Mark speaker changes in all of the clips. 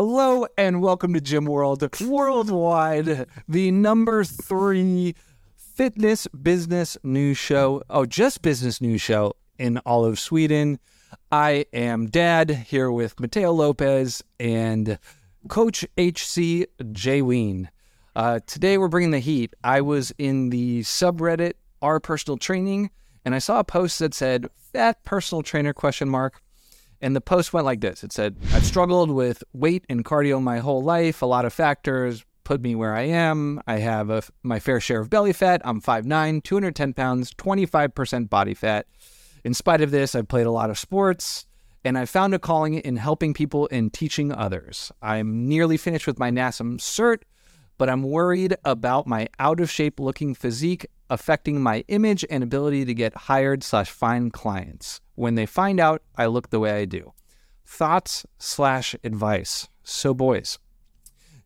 Speaker 1: Hello and welcome to Gym World Worldwide, the number three fitness business news show. Oh, just business news show in all of Sweden. I am Dad here with Mateo Lopez and Coach HC Jay Wein. Uh, today we're bringing the heat. I was in the subreddit our personal training and I saw a post that said fat personal trainer question mark. And the post went like this. It said, I've struggled with weight and cardio my whole life. A lot of factors put me where I am. I have a, my fair share of belly fat. I'm 5'9, 210 pounds, 25% body fat. In spite of this, I've played a lot of sports and I found a calling in helping people and teaching others. I'm nearly finished with my NASM cert, but I'm worried about my out of shape looking physique affecting my image and ability to get hired slash find clients when they find out I look the way I do. Thoughts slash advice. So, boys,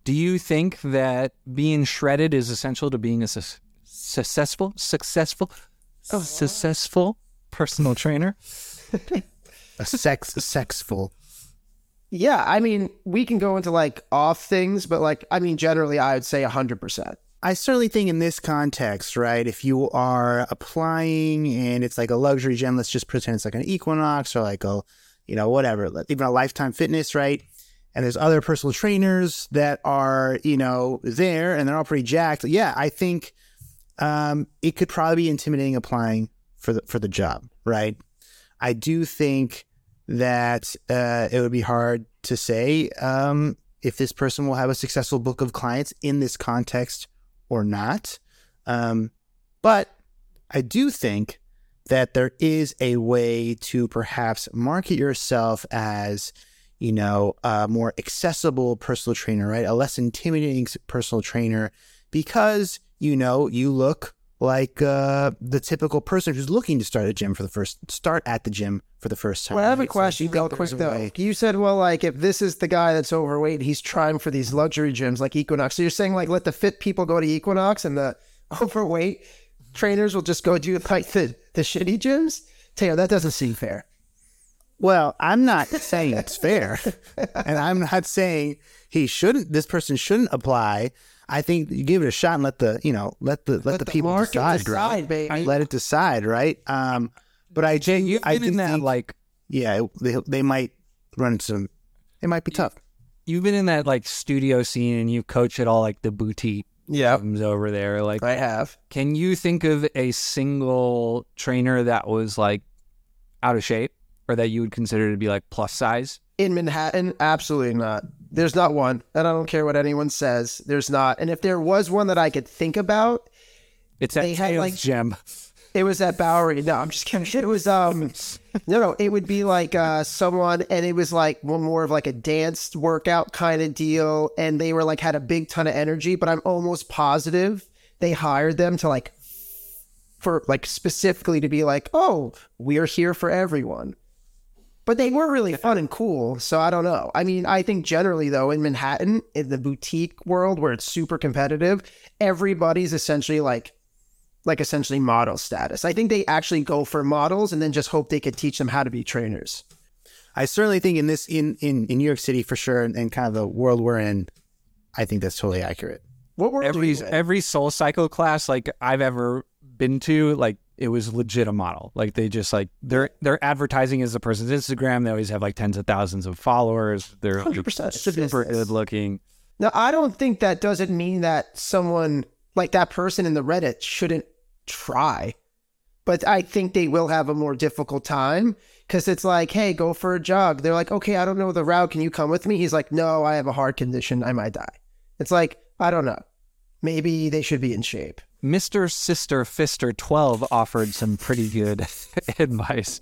Speaker 1: do you think that being shredded is essential to being a su- successful, successful, oh. successful personal trainer?
Speaker 2: a sex, sexful.
Speaker 3: Yeah, I mean, we can go into like off things, but like, I mean, generally, I would say 100%.
Speaker 2: I certainly think in this context, right, if you are applying and it's like a luxury gym, let's just pretend it's like an Equinox or like a, you know, whatever, even a Lifetime Fitness, right? And there's other personal trainers that are, you know, there and they're all pretty jacked. Yeah, I think um, it could probably be intimidating applying for the for the job, right? I do think that uh, it would be hard to say um, if this person will have a successful book of clients in this context or not. Um, but I do think that there is a way to perhaps market yourself as, you know, a more accessible personal trainer, right? A less intimidating personal trainer because, you know, you look like uh, the typical person who's looking to start a gym for the first start at the gym for the first time.
Speaker 3: Well, I have a question. So quick though. You said, well, like if this is the guy that's overweight, he's trying for these luxury gyms like Equinox. So you're saying like let the fit people go to Equinox and the overweight trainers will just go do like the the shitty gyms? Teo, that doesn't seem fair.
Speaker 2: Well, I'm not saying it's fair, and I'm not saying he shouldn't. This person shouldn't apply. I think you give it a shot and let the you know let the let, let the, the, people decide, decide right? Let it decide, right? Um, but I,
Speaker 1: Jay, you've
Speaker 2: I
Speaker 1: been in that think, like,
Speaker 2: yeah, they they might run some. It might be tough.
Speaker 1: You've been in that like studio scene, and you coach at all like the boutique
Speaker 3: yeah
Speaker 1: over there. Like
Speaker 3: I have.
Speaker 1: Can you think of a single trainer that was like out of shape, or that you would consider to be like plus size
Speaker 3: in Manhattan? Absolutely not. There's not one, and I don't care what anyone says. There's not. And if there was one that I could think about,
Speaker 1: it's at Tails like, Gym.
Speaker 3: It was at Bowery. No, I'm just kidding. It was um no no, it would be like uh someone and it was like one more of like a dance workout kind of deal and they were like had a big ton of energy, but I'm almost positive they hired them to like for like specifically to be like, "Oh, we're here for everyone." But they were really fun and cool, so I don't know. I mean, I think generally though in Manhattan, in the boutique world where it's super competitive, everybody's essentially like like essentially model status. I think they actually go for models and then just hope they could teach them how to be trainers.
Speaker 2: I certainly think in this in in, in New York City for sure, and, and kind of the world we're in, I think that's totally accurate.
Speaker 1: What were every every Soul Cycle class like I've ever been to, like it was legit a model. Like they just like they're they're advertising as a person's Instagram. They always have like tens of thousands of followers. They're 100%. super good looking.
Speaker 3: Now I don't think that doesn't mean that someone like that person in the Reddit shouldn't try. But I think they will have a more difficult time because it's like, hey, go for a jog. They're like, okay, I don't know the route. Can you come with me? He's like, no, I have a heart condition. I might die. It's like, I don't know. Maybe they should be in shape.
Speaker 1: Mr. Sister Fister 12 offered some pretty good advice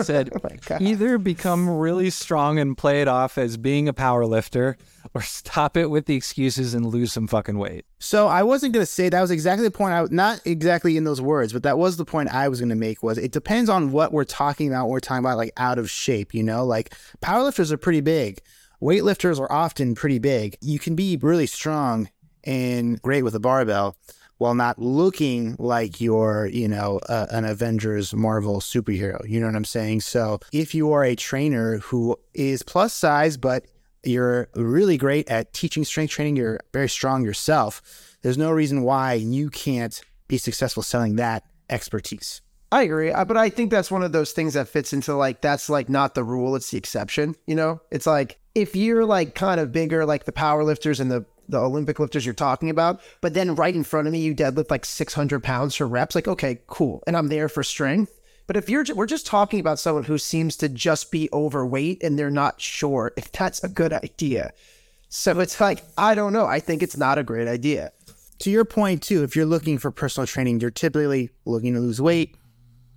Speaker 1: said oh either become really strong and play it off as being a power lifter or stop it with the excuses and lose some fucking weight.
Speaker 2: So I wasn't going to say that was exactly the point I not exactly in those words, but that was the point I was going to make was it depends on what we're talking about. We're talking about like out of shape, you know, like powerlifters are pretty big. Weightlifters are often pretty big. You can be really strong and great with a barbell while not looking like you're, you know, an Avengers Marvel superhero. You know what I'm saying? So if you are a trainer who is plus size, but you're really great at teaching strength training, you're very strong yourself. There's no reason why you can't be successful selling that expertise.
Speaker 3: I agree, uh, but I think that's one of those things that fits into like that's like not the rule; it's the exception. You know, it's like if you're like kind of bigger, like the power lifters and the the Olympic lifters you're talking about, but then right in front of me you deadlift like 600 pounds for reps, like okay, cool, and I'm there for strength. But if you're we're just talking about someone who seems to just be overweight and they're not sure if that's a good idea. So it's like I don't know. I think it's not a great idea.
Speaker 2: To your point too, if you're looking for personal training, you're typically looking to lose weight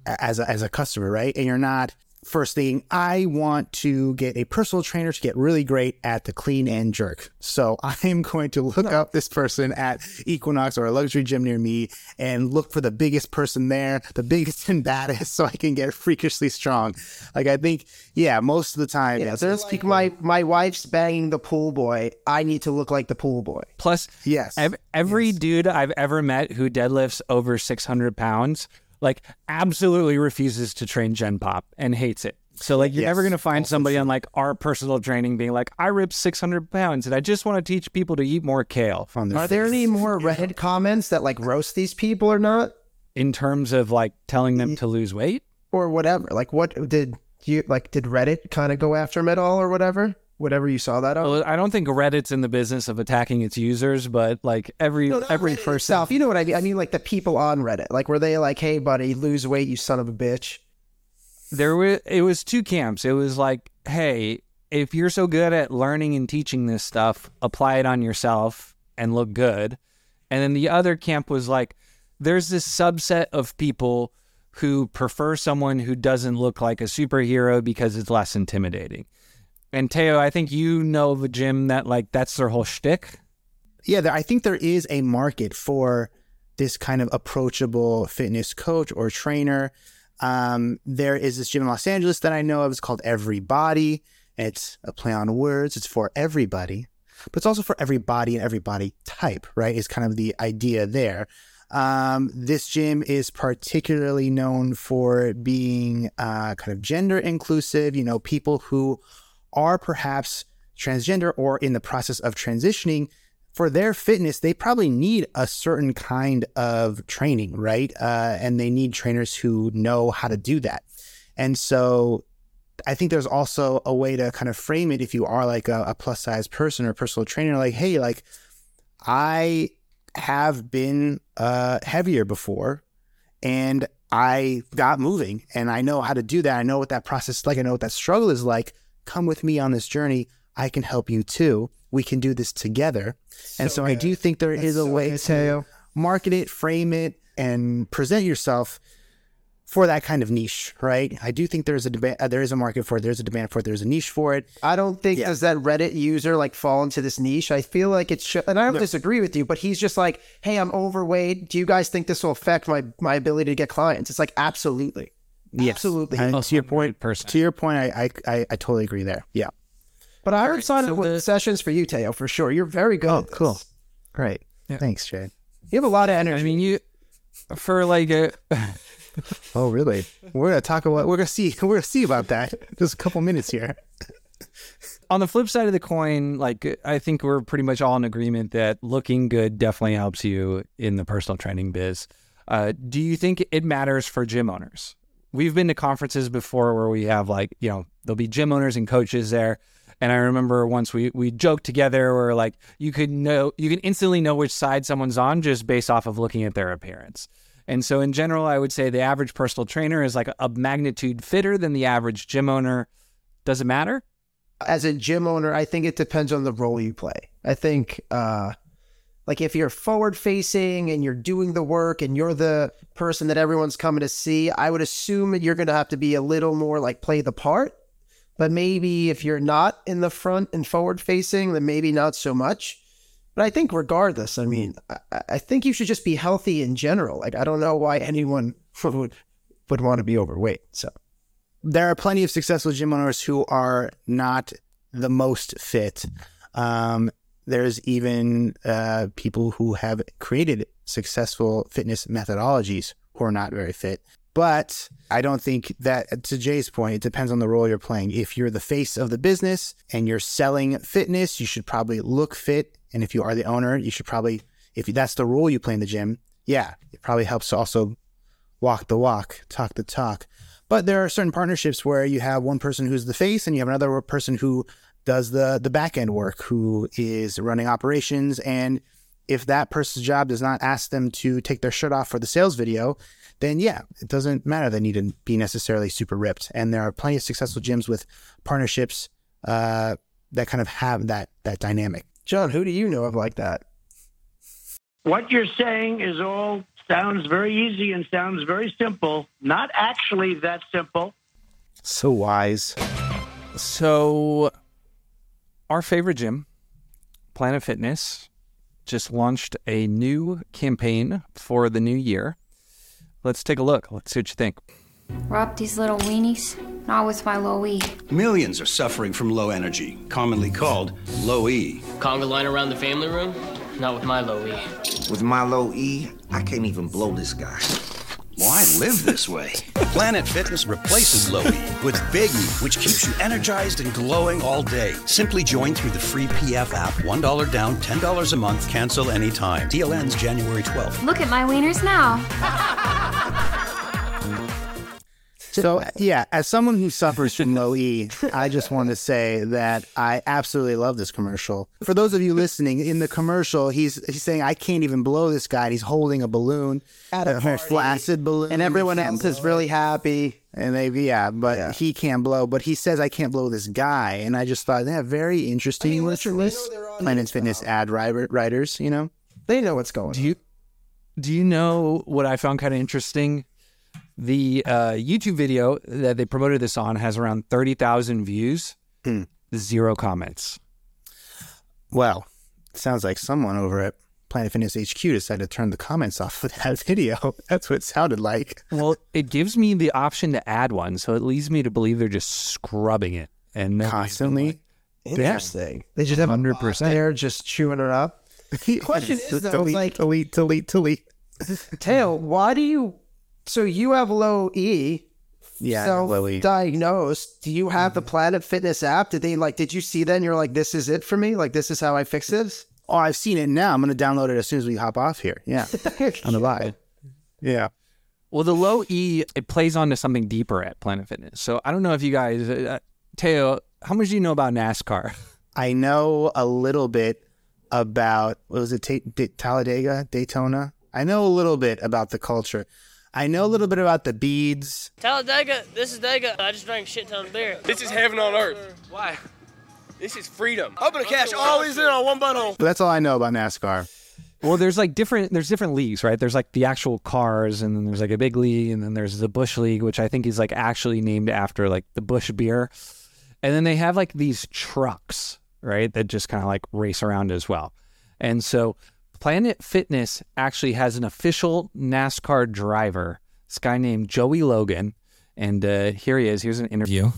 Speaker 2: as a, as a customer, right? And you're not first thing, I want to get a personal trainer to get really great at the clean and jerk. So I'm going to look up this person at Equinox or a luxury gym near me and look for the biggest person there, the biggest and baddest, so I can get freakishly strong. Like I think, yeah, most of the time,
Speaker 3: yeah. There's like my my wife's banging the pool boy. I need to look like the pool boy.
Speaker 1: Plus,
Speaker 2: yes,
Speaker 1: ev- every yes. dude I've ever met who deadlifts over 600 pounds like absolutely refuses to train Gen Pop and hates it. So like you're yes, never gonna find somebody on like our personal training being like, I ripped 600 pounds and I just want to teach people to eat more kale.
Speaker 3: Are face. there any more Reddit comments that like roast these people or not?
Speaker 1: In terms of like telling them to lose weight
Speaker 3: or whatever. Like what did you like? Did Reddit kind of go after them at all or whatever? Whatever you saw that on.
Speaker 1: Well, I don't think Reddit's in the business of attacking its users, but like every no, every Reddit person,
Speaker 3: itself, you know what I mean? I mean like the people on Reddit. Like were they like, "Hey, buddy, lose weight, you son of a bitch"?
Speaker 1: There were it was two camps. It was like, "Hey, if you're so good at learning and teaching this stuff, apply it on yourself and look good." And then the other camp was like, "There's this subset of people." Who prefer someone who doesn't look like a superhero because it's less intimidating. And Teo, I think you know a gym that like that's their whole shtick.
Speaker 2: Yeah, I think there is a market for this kind of approachable fitness coach or trainer. Um, there is this gym in Los Angeles that I know of. It's called Everybody. It's a play on words. It's for everybody, but it's also for everybody and everybody type, right? Is kind of the idea there. Um, this gym is particularly known for being uh, kind of gender inclusive. You know, people who are perhaps transgender or in the process of transitioning, for their fitness, they probably need a certain kind of training, right? Uh, and they need trainers who know how to do that. And so I think there's also a way to kind of frame it if you are like a, a plus size person or personal trainer, like, hey, like I have been uh, heavier before and I got moving and I know how to do that. I know what that process is like. I know what that struggle is like come with me on this journey. I can help you too. We can do this together. So and so good. I do think there That's is a so way to market it, frame it, and present yourself for that kind of niche, right? I do think there's a demand, uh, there is a market for it. There's a demand for it. There's a niche for it.
Speaker 3: I don't think yeah. does that Reddit user like fall into this niche. I feel like it's, sh- and I don't no. disagree with you, but he's just like, hey, I'm overweight. Do you guys think this will affect my my ability to get clients? It's like absolutely.
Speaker 2: Yes.
Speaker 3: Absolutely.
Speaker 2: And to your point, person. To your point, I, I, I, totally agree there. Yeah.
Speaker 3: But I would sign so up with the... sessions for you, Teo, for sure. You're very good. Oh,
Speaker 2: cool. Great. Yeah. Thanks, Jay.
Speaker 3: You have a lot of energy.
Speaker 1: I mean, you for like a.
Speaker 2: oh, really? We're gonna talk about. We're gonna see. We're gonna see about that. Just a couple minutes here.
Speaker 1: On the flip side of the coin, like I think we're pretty much all in agreement that looking good definitely helps you in the personal training biz. Uh, do you think it matters for gym owners? We've been to conferences before where we have like, you know, there'll be gym owners and coaches there. And I remember once we we joked together where like you could know you can instantly know which side someone's on just based off of looking at their appearance. And so in general, I would say the average personal trainer is like a magnitude fitter than the average gym owner. Does it matter?
Speaker 3: As a gym owner, I think it depends on the role you play. I think uh like if you're forward facing and you're doing the work and you're the person that everyone's coming to see, I would assume you're going to have to be a little more like play the part. But maybe if you're not in the front and forward facing, then maybe not so much. But I think regardless, I mean, I, I think you should just be healthy in general. Like I don't know why anyone would would want to be overweight. So
Speaker 2: there are plenty of successful gym owners who are not the most fit. Um, there's even uh, people who have created successful fitness methodologies who are not very fit. But I don't think that, to Jay's point, it depends on the role you're playing. If you're the face of the business and you're selling fitness, you should probably look fit. And if you are the owner, you should probably, if that's the role you play in the gym, yeah, it probably helps to also walk the walk, talk the talk. But there are certain partnerships where you have one person who's the face and you have another person who does the the back end work, who is running operations. And if that person's job does not ask them to take their shirt off for the sales video, then yeah, it doesn't matter. They need to be necessarily super ripped. And there are plenty of successful gyms with partnerships uh, that kind of have that that dynamic.
Speaker 3: John, who do you know of like that?
Speaker 4: What you're saying is all sounds very easy and sounds very simple. Not actually that simple.
Speaker 2: So wise.
Speaker 1: So, our favorite gym, Planet Fitness, just launched a new campaign for the new year. Let's take a look. Let's see what you think.
Speaker 5: Rub these little weenies, not with my low E.
Speaker 6: Millions are suffering from low energy, commonly called low E.
Speaker 7: Conga line around the family room? Not with my low E.
Speaker 8: With my low E, I can't even blow this guy.
Speaker 6: Why live this way? Planet Fitness replaces low E with Big E, which keeps you energized and glowing all day. Simply join through the free PF app. $1 down, $10 a month, cancel anytime. Deal ends January 12th.
Speaker 5: Look at my wieners now.
Speaker 2: So uh, yeah, as someone who suffers from low E, I just want to say that I absolutely love this commercial. For those of you listening, in the commercial, he's he's saying I can't even blow this guy. And he's holding a balloon,
Speaker 3: At a
Speaker 2: very
Speaker 3: party.
Speaker 2: flaccid balloon,
Speaker 3: And everyone else is really happy.
Speaker 2: And they, yeah, but he can't blow. But he says I can't blow this guy, and I just thought, yeah, very interesting.
Speaker 3: listen,
Speaker 2: list,
Speaker 3: they know their
Speaker 2: Planet Fitness ad writers, you know.
Speaker 3: They know what's going
Speaker 1: Do
Speaker 3: on.
Speaker 1: you do you know what I found kind of interesting? The uh, YouTube video that they promoted this on has around thirty thousand views, zero comments.
Speaker 2: Well, sounds like someone over at Planet Fitness HQ decided to turn the comments off of that video. That's what it sounded like.
Speaker 1: Well, it gives me the option to add one, so it leads me to believe they're just scrubbing it and
Speaker 2: Constantly.
Speaker 1: like-
Speaker 3: Interesting. They just have a bot
Speaker 1: 100%.
Speaker 3: there just chewing it up. The question is, though,
Speaker 2: delete,
Speaker 3: like-
Speaker 2: delete, delete, delete.
Speaker 3: Tail, why do you? So you have low E,
Speaker 2: Yeah,
Speaker 3: self
Speaker 2: Lily.
Speaker 3: diagnosed. Do you have the Planet Fitness app? Did they like? Did you see that? and You're like, this is it for me. Like, this is how I fix this.
Speaker 2: Oh, I've seen it now. I'm going to download it as soon as we hop off here. Yeah, on the live. Yeah.
Speaker 1: Well, the low E it plays onto something deeper at Planet Fitness. So I don't know if you guys, uh, Teo, how much do you know about NASCAR?
Speaker 2: I know a little bit about what was it, Ta- Da- Talladega, Daytona. I know a little bit about the culture. I know a little bit about the beads.
Speaker 9: Talladega, this is Dega. I just drank a shit ton of beer.
Speaker 10: This is heaven on earth. Why? This is freedom. I'm gonna cash all these in on one butthole.
Speaker 2: But that's all I know about NASCAR.
Speaker 1: Well, there's like different there's different leagues, right? There's like the actual cars, and then there's like a big league, and then there's the Bush League, which I think is like actually named after like the Bush beer. And then they have like these trucks, right, that just kind of like race around as well. And so Planet Fitness actually has an official NASCAR driver, this guy named Joey Logano. And uh, here he is. Here's an interview.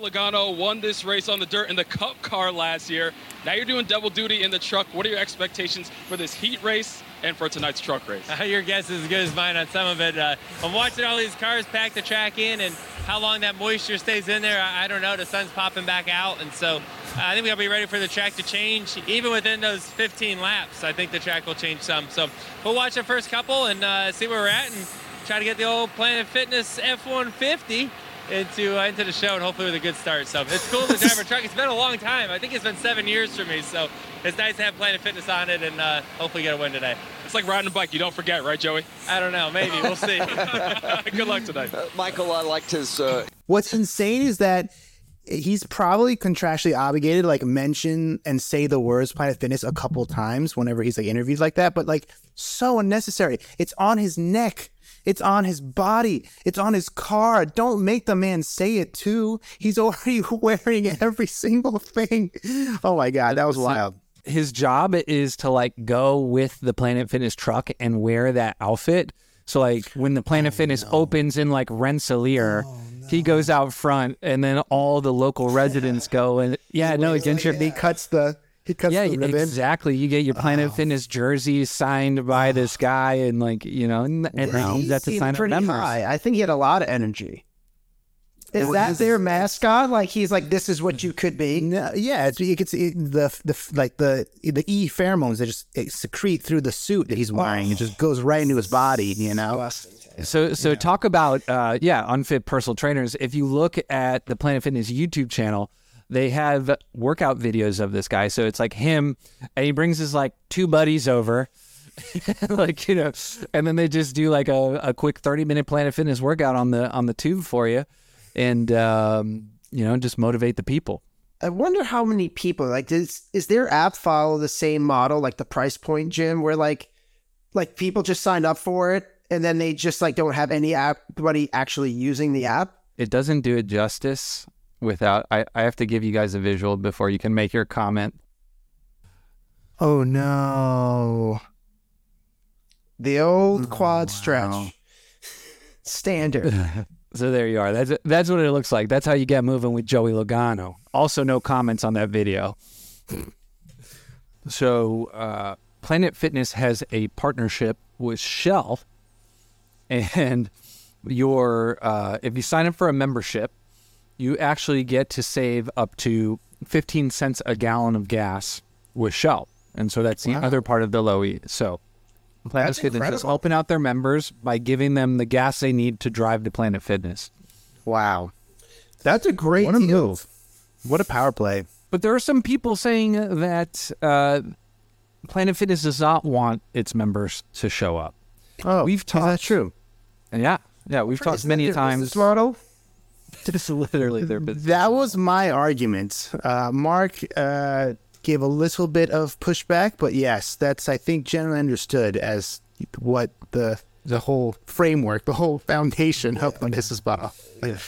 Speaker 10: Logano won this race on the dirt in the Cup car last year. Now you're doing double duty in the truck. What are your expectations for this heat race and for tonight's truck race?
Speaker 11: Your guess is as good as mine on some of it. Uh, I'm watching all these cars pack the track in, and how long that moisture stays in there, I, I don't know. The sun's popping back out, and so uh, I think we got to be ready for the track to change. Even within those 15 laps, I think the track will change some. So we'll watch the first couple and uh, see where we're at, and try to get the old Planet Fitness F-150 into uh, into the show, and hopefully with a good start. So it's cool to drive a truck. It's been a long time. I think it's been seven years for me, so it's nice to have Planet Fitness on it, and uh, hopefully get a win today.
Speaker 10: It's like riding a bike. You don't forget, right, Joey?
Speaker 11: I don't know. Maybe we'll see.
Speaker 10: Good luck tonight.
Speaker 8: Michael, I liked his. Uh,
Speaker 2: What's insane is that he's probably contractually obligated to like mention and say the words Planet Fitness a couple times whenever he's like interviewed like that, but like so unnecessary. It's on his neck. It's on his body. It's on his car. Don't make the man say it too. He's already wearing every single thing. Oh my god, that was wild.
Speaker 1: his job is to like go with the Planet Fitness truck and wear that outfit. So like when the Planet oh, Fitness opens in like Rensselaer, oh, he goes out front and then all the local residents go and yeah, no, it's interesting.
Speaker 2: He cuts the He cuts
Speaker 1: yeah,
Speaker 2: the ribbon.
Speaker 1: exactly. You get your Planet Fitness jersey signed by this guy, and like you know, and, and
Speaker 3: He
Speaker 1: he's at to
Speaker 3: seemed
Speaker 1: sign up
Speaker 3: pretty
Speaker 1: members.
Speaker 3: high. I think he had a lot of energy. Is
Speaker 2: Well,
Speaker 3: that
Speaker 2: his-
Speaker 3: their mascot? Like he's like, this is what you could be.
Speaker 2: No, yeah, it's, you can see the the like the the e pheromones that just it secrete through the suit that he's wearing. It just goes right into his body. You know.
Speaker 1: So, so talk about uh, yeah, unfit personal trainers. If you look at the Planet Fitness YouTube channel, they have workout videos of this guy. So it's like him, and he brings his like two buddies over, like you know, and then they just do like a, a quick thirty minute Planet Fitness workout on the on the tube for you, and um, you know, just motivate the people.
Speaker 3: I wonder how many people like does is their app follow the same model like the price point gym where like like people just sign up for it and then they just like don't have any app anybody actually using the app.
Speaker 1: It doesn't do it justice without. I, I have to give you guys a visual before you can make your comment.
Speaker 2: Oh no!
Speaker 3: The old quad stretch. Standard.
Speaker 1: So there you are. That's that's what it looks like. That's how you get moving with Joey Logano. Also, no comments on that video. so, uh, Planet Fitness has a partnership with Shell, and your uh, if you sign up for a membership, you actually get to save up to fifteen cents a gallon of gas with Shell, and so that's the other part of the low E. So. Planet
Speaker 2: That's
Speaker 1: Fitness is helping out their members by giving them the gas they need to drive to Planet Fitness.
Speaker 2: Wow,
Speaker 3: That's a great
Speaker 2: what a
Speaker 3: deal.
Speaker 2: move! What a power play!
Speaker 1: But there are some people saying that uh, Planet Fitness does not want its members to show up.
Speaker 2: Oh,
Speaker 1: We've talked.
Speaker 2: That's true.
Speaker 1: And yeah, yeah, we've talked many
Speaker 3: that
Speaker 1: times.
Speaker 3: business model.
Speaker 1: Literally their business.
Speaker 2: That was my argument. Uh, Mark uh, gave a little bit of pushback, but yes, that's I think generally understood as what the the whole framework, the whole foundation of the business model.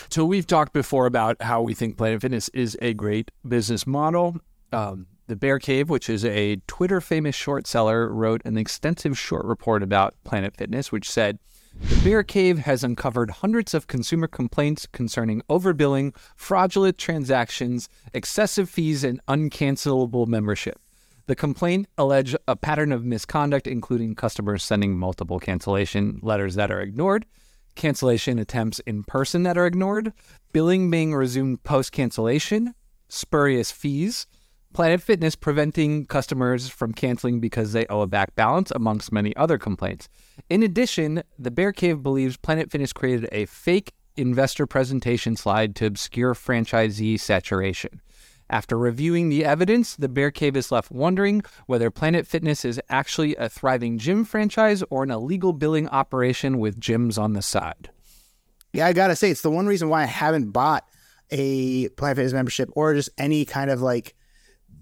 Speaker 1: So we've talked before about how we think Planet Fitness is a great business model. Um, the Bear Cave, which is a Twitter famous short seller, wrote an extensive short report about Planet Fitness, which said the Bear Cave has uncovered hundreds of consumer complaints concerning overbilling, fraudulent transactions, excessive fees, and uncancelable membership. The complaint alleged a pattern of misconduct, including customers sending multiple cancellation letters that are ignored, cancellation attempts in person that are ignored, billing being resumed post cancellation, spurious fees, Planet Fitness preventing customers from canceling because they owe a back balance, amongst many other complaints. In addition, the Bear Cave believes Planet Fitness created a fake investor presentation slide to obscure franchisee saturation. After reviewing the evidence, the Bear Cave is left wondering whether Planet Fitness is actually a thriving gym franchise or an illegal billing operation with gyms on the side.
Speaker 2: Yeah, I gotta say, it's the one reason why I haven't bought a Planet Fitness membership or just any kind of like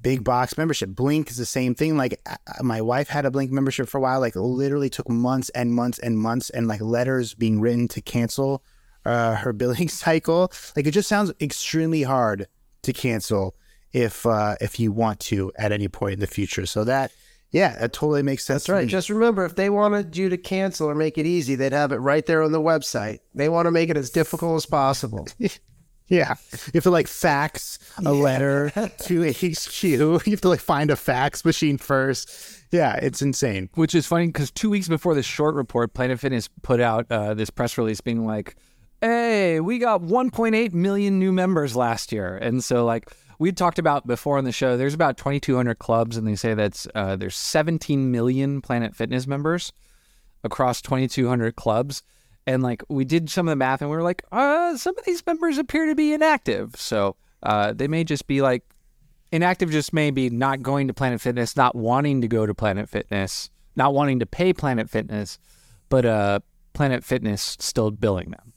Speaker 2: big box membership. Blink is the same thing. Like uh, my wife had a Blink membership for a while. Like literally took months and months and months, and like letters being written to cancel uh, her billing cycle. Like it just sounds extremely hard to cancel if uh, if you want to at any point in the future. So that yeah, that totally makes sense.
Speaker 3: That's right.
Speaker 2: me.
Speaker 3: Just remember, if they wanted you to cancel or make it easy, they'd have it right there on the website. They want to make it as difficult as possible.
Speaker 2: Yeah. You have to like fax a letter to HQ. You have to like find a fax machine first. Yeah, it's insane.
Speaker 1: Which is funny because two weeks before this short report, Planet Fitness put out uh, this press release being like, "Hey, we got 1.8 million new members last year," and so like we talked about before on the show, there's about 2,200 clubs, and they say that's uh, there's 17 million Planet Fitness members across 2,200 clubs. And like we did some of the math, and we were like, uh, some of these members appear to be inactive, so uh, they may just be like inactive just may be not going to Planet Fitness, not wanting to go to Planet Fitness, not wanting to pay Planet Fitness, but uh, Planet Fitness still billing them.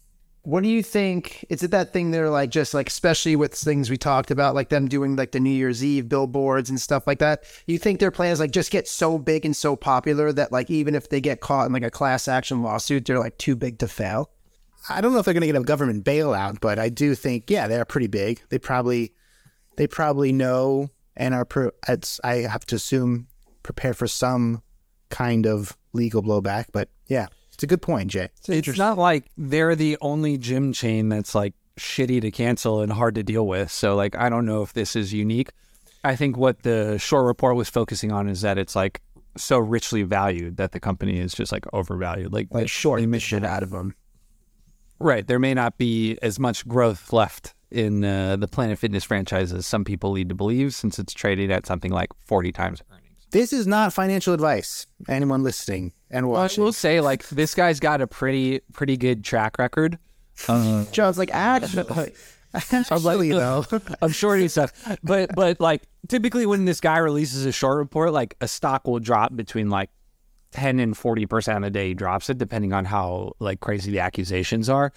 Speaker 3: What do you think? Is it that thing they're like, just like, especially with things we talked about, like them doing like the New Year's Eve billboards and stuff like that? You think their plan is like just get so big and so popular that like even if they get caught in like a class action lawsuit, they're like too big to fail?
Speaker 2: I don't know if they're going to get a government bailout, but I do think yeah, they're pretty big. They probably they probably know and are it's I have to assume prepared for some kind of legal blowback, but yeah. It's a good point, Jay.
Speaker 1: It's not like they're the only gym chain that's like shitty to cancel and hard to deal with. So like I don't know if this is unique. I think what the short report was focusing on is that it's like so richly valued that the company is just like overvalued. Like,
Speaker 3: like short mission out of them.
Speaker 1: Right. There may not be as much growth left in uh, the Planet Fitness franchise as some people lead to believe, since it's trading at something like forty times earnings.
Speaker 2: This is not financial advice. Anyone listening and
Speaker 1: Well, I
Speaker 2: watching.
Speaker 1: will say, like, this guy's got a pretty pretty good track record. Uh,
Speaker 3: John's like, actually,
Speaker 2: Actually, though.
Speaker 1: of shorting stuff. But but like typically when this guy releases a short report, like a stock will drop between like ten and forty percent a day. He drops it depending on how like crazy the accusations are.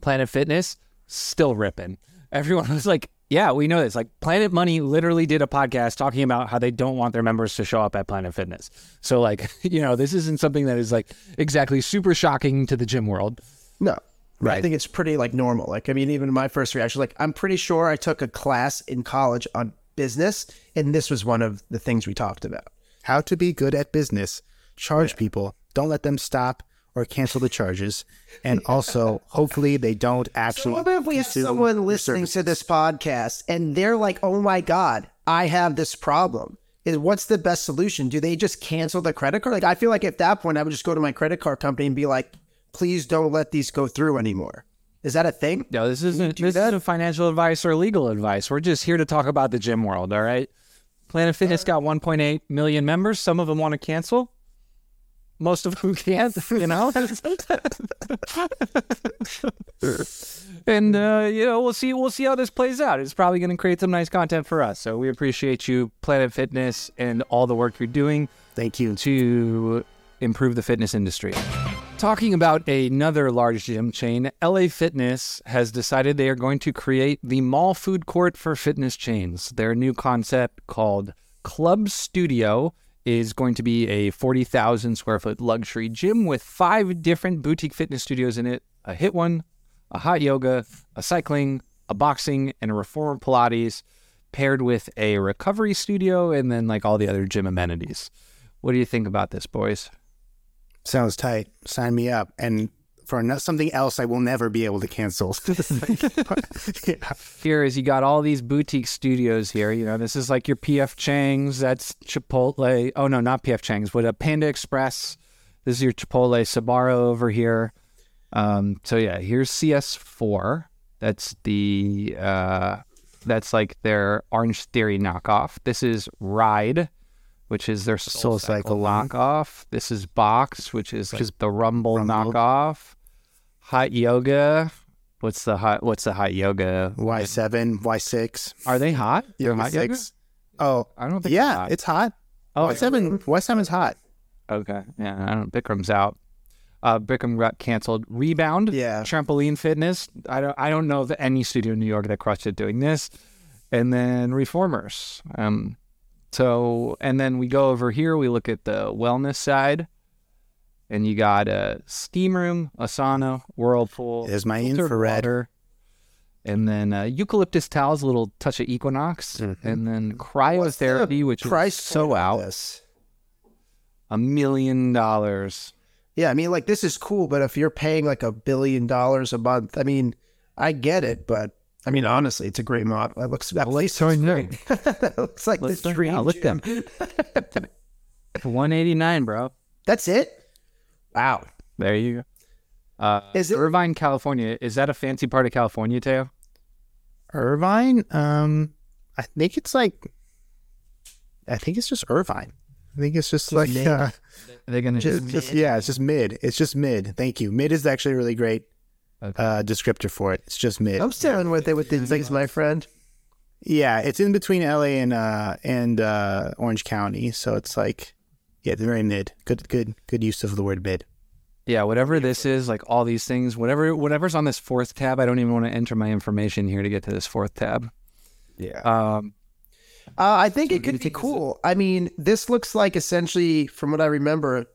Speaker 1: Planet Fitness still ripping. Everyone was like, "Yeah, we know this." Like Planet Money literally did a podcast talking about how they don't want their members to show up at Planet Fitness. So like you know this isn't something that is like exactly super shocking to the gym world.
Speaker 3: No. Right. I think it's pretty like normal. Like, I mean, even my first reaction, like, I'm pretty sure I took a class in college on business, and this was one of the things we talked about.
Speaker 2: How to be good at business. Charge people. Don't let them stop or cancel the charges. And also, hopefully, they don't actually.
Speaker 3: So what if we have someone listening to this podcast and they're like, "Oh my god, I have this problem." Is what's the best solution? Do they just cancel the credit card? Like, I feel like at that point, I would just go to my credit card company and be like, "Please don't let these go through anymore." Is that a thing?
Speaker 1: No, this isn't this isn't financial advice or legal advice. We're just here to talk about the gym world, all right? Planet Fitness uh, got 1.8 million members. Some of them want to cancel. Most of them can't, you know. and uh, you know, we'll see. We'll see how this plays out. It's probably going to create some nice content for us. So we appreciate you, Planet Fitness, and all the work you're doing.
Speaker 2: Thank you
Speaker 1: to improve the fitness industry. Talking about another large gym chain, LA Fitness has decided they are going to create the mall food court for fitness chains. Their new concept called Club Studio is going to be a 40,000 square foot luxury gym with five different boutique fitness studios in it a hit one, a hot yoga, a cycling, a boxing, and a reformer Pilates, paired with a recovery studio and then like all the other gym amenities. What do you think about this, boys?
Speaker 2: Sounds tight. Sign me up. And for something else, I will never be able to cancel.
Speaker 1: Here is you got all these boutique studios here. You know, this is like your PF Chang's. That's Chipotle. Oh no, not PF Chang's, but a Panda Express. This is your Chipotle Sbarro over here. Um, so yeah, here's CS4. That's the uh, that's like their Orange Theory knockoff. This is Ride, which is their Soul, Cycle, knockoff. This is Box, which is like the Rumble, knockoff. Hot Yoga. What's the hot? What's the hot yoga?
Speaker 2: Y seven, Y six.
Speaker 1: Are they hot?
Speaker 2: Yeah,
Speaker 1: They're hot yoga?
Speaker 2: six. Oh,
Speaker 1: I don't think
Speaker 2: yeah,
Speaker 1: hot.
Speaker 2: it's hot.
Speaker 1: Oh,
Speaker 2: Y seven, Y seven's hot.
Speaker 1: Okay. Yeah, I don't. Bikram's out. Uh, Bikram got canceled. Rebound.
Speaker 3: Yeah.
Speaker 1: Trampoline Fitness. I don't. I don't know of any studio in New York that crushed it doing this. And then Reformers. Um. So and then we go over here. We look at the wellness side. And you got a steam room, a sauna, whirlpool.
Speaker 2: There's my infrared.
Speaker 1: water, and then uh, eucalyptus towels, a little touch of Equinox,
Speaker 2: Mm-hmm.
Speaker 1: and then cryotherapy, which
Speaker 3: Price
Speaker 1: is so out.
Speaker 3: this?
Speaker 1: A million dollars.
Speaker 3: Yeah, I mean, like this is cool, but if you're paying like a billion dollars a month, I mean, I get it, but I mean, honestly, it's a great model. It looks that place is great. that looks like
Speaker 1: Let's
Speaker 3: the
Speaker 1: look-
Speaker 3: dream.
Speaker 1: look them. One eighty nine, bro.
Speaker 3: That's it. Wow.
Speaker 1: There you go. Uh,
Speaker 3: Is it-
Speaker 1: Irvine, California? Is that a fancy part of California, Teo?
Speaker 2: Irvine. Um, I think it's like. I think it's just Irvine. I think it's just like
Speaker 3: mid.
Speaker 2: uh,
Speaker 1: Are gonna
Speaker 2: just, just yeah, it's just mid. It's just mid. Thank you. Mid is actually really great uh, descriptor for it. It's just mid.
Speaker 3: I'm staring with it with the things, my friend.
Speaker 2: Yeah, it's in between LA and uh and uh Orange County, so it's like yeah, it's very mid. Good good good use of the word mid.
Speaker 1: Yeah, whatever this is, like all these things, whatever whatever's on this fourth tab, I don't even want to enter my information here to get to this fourth tab.
Speaker 3: Yeah.
Speaker 1: Um,
Speaker 3: Uh, I think it could be cool. I mean, this looks like essentially, from what I remember,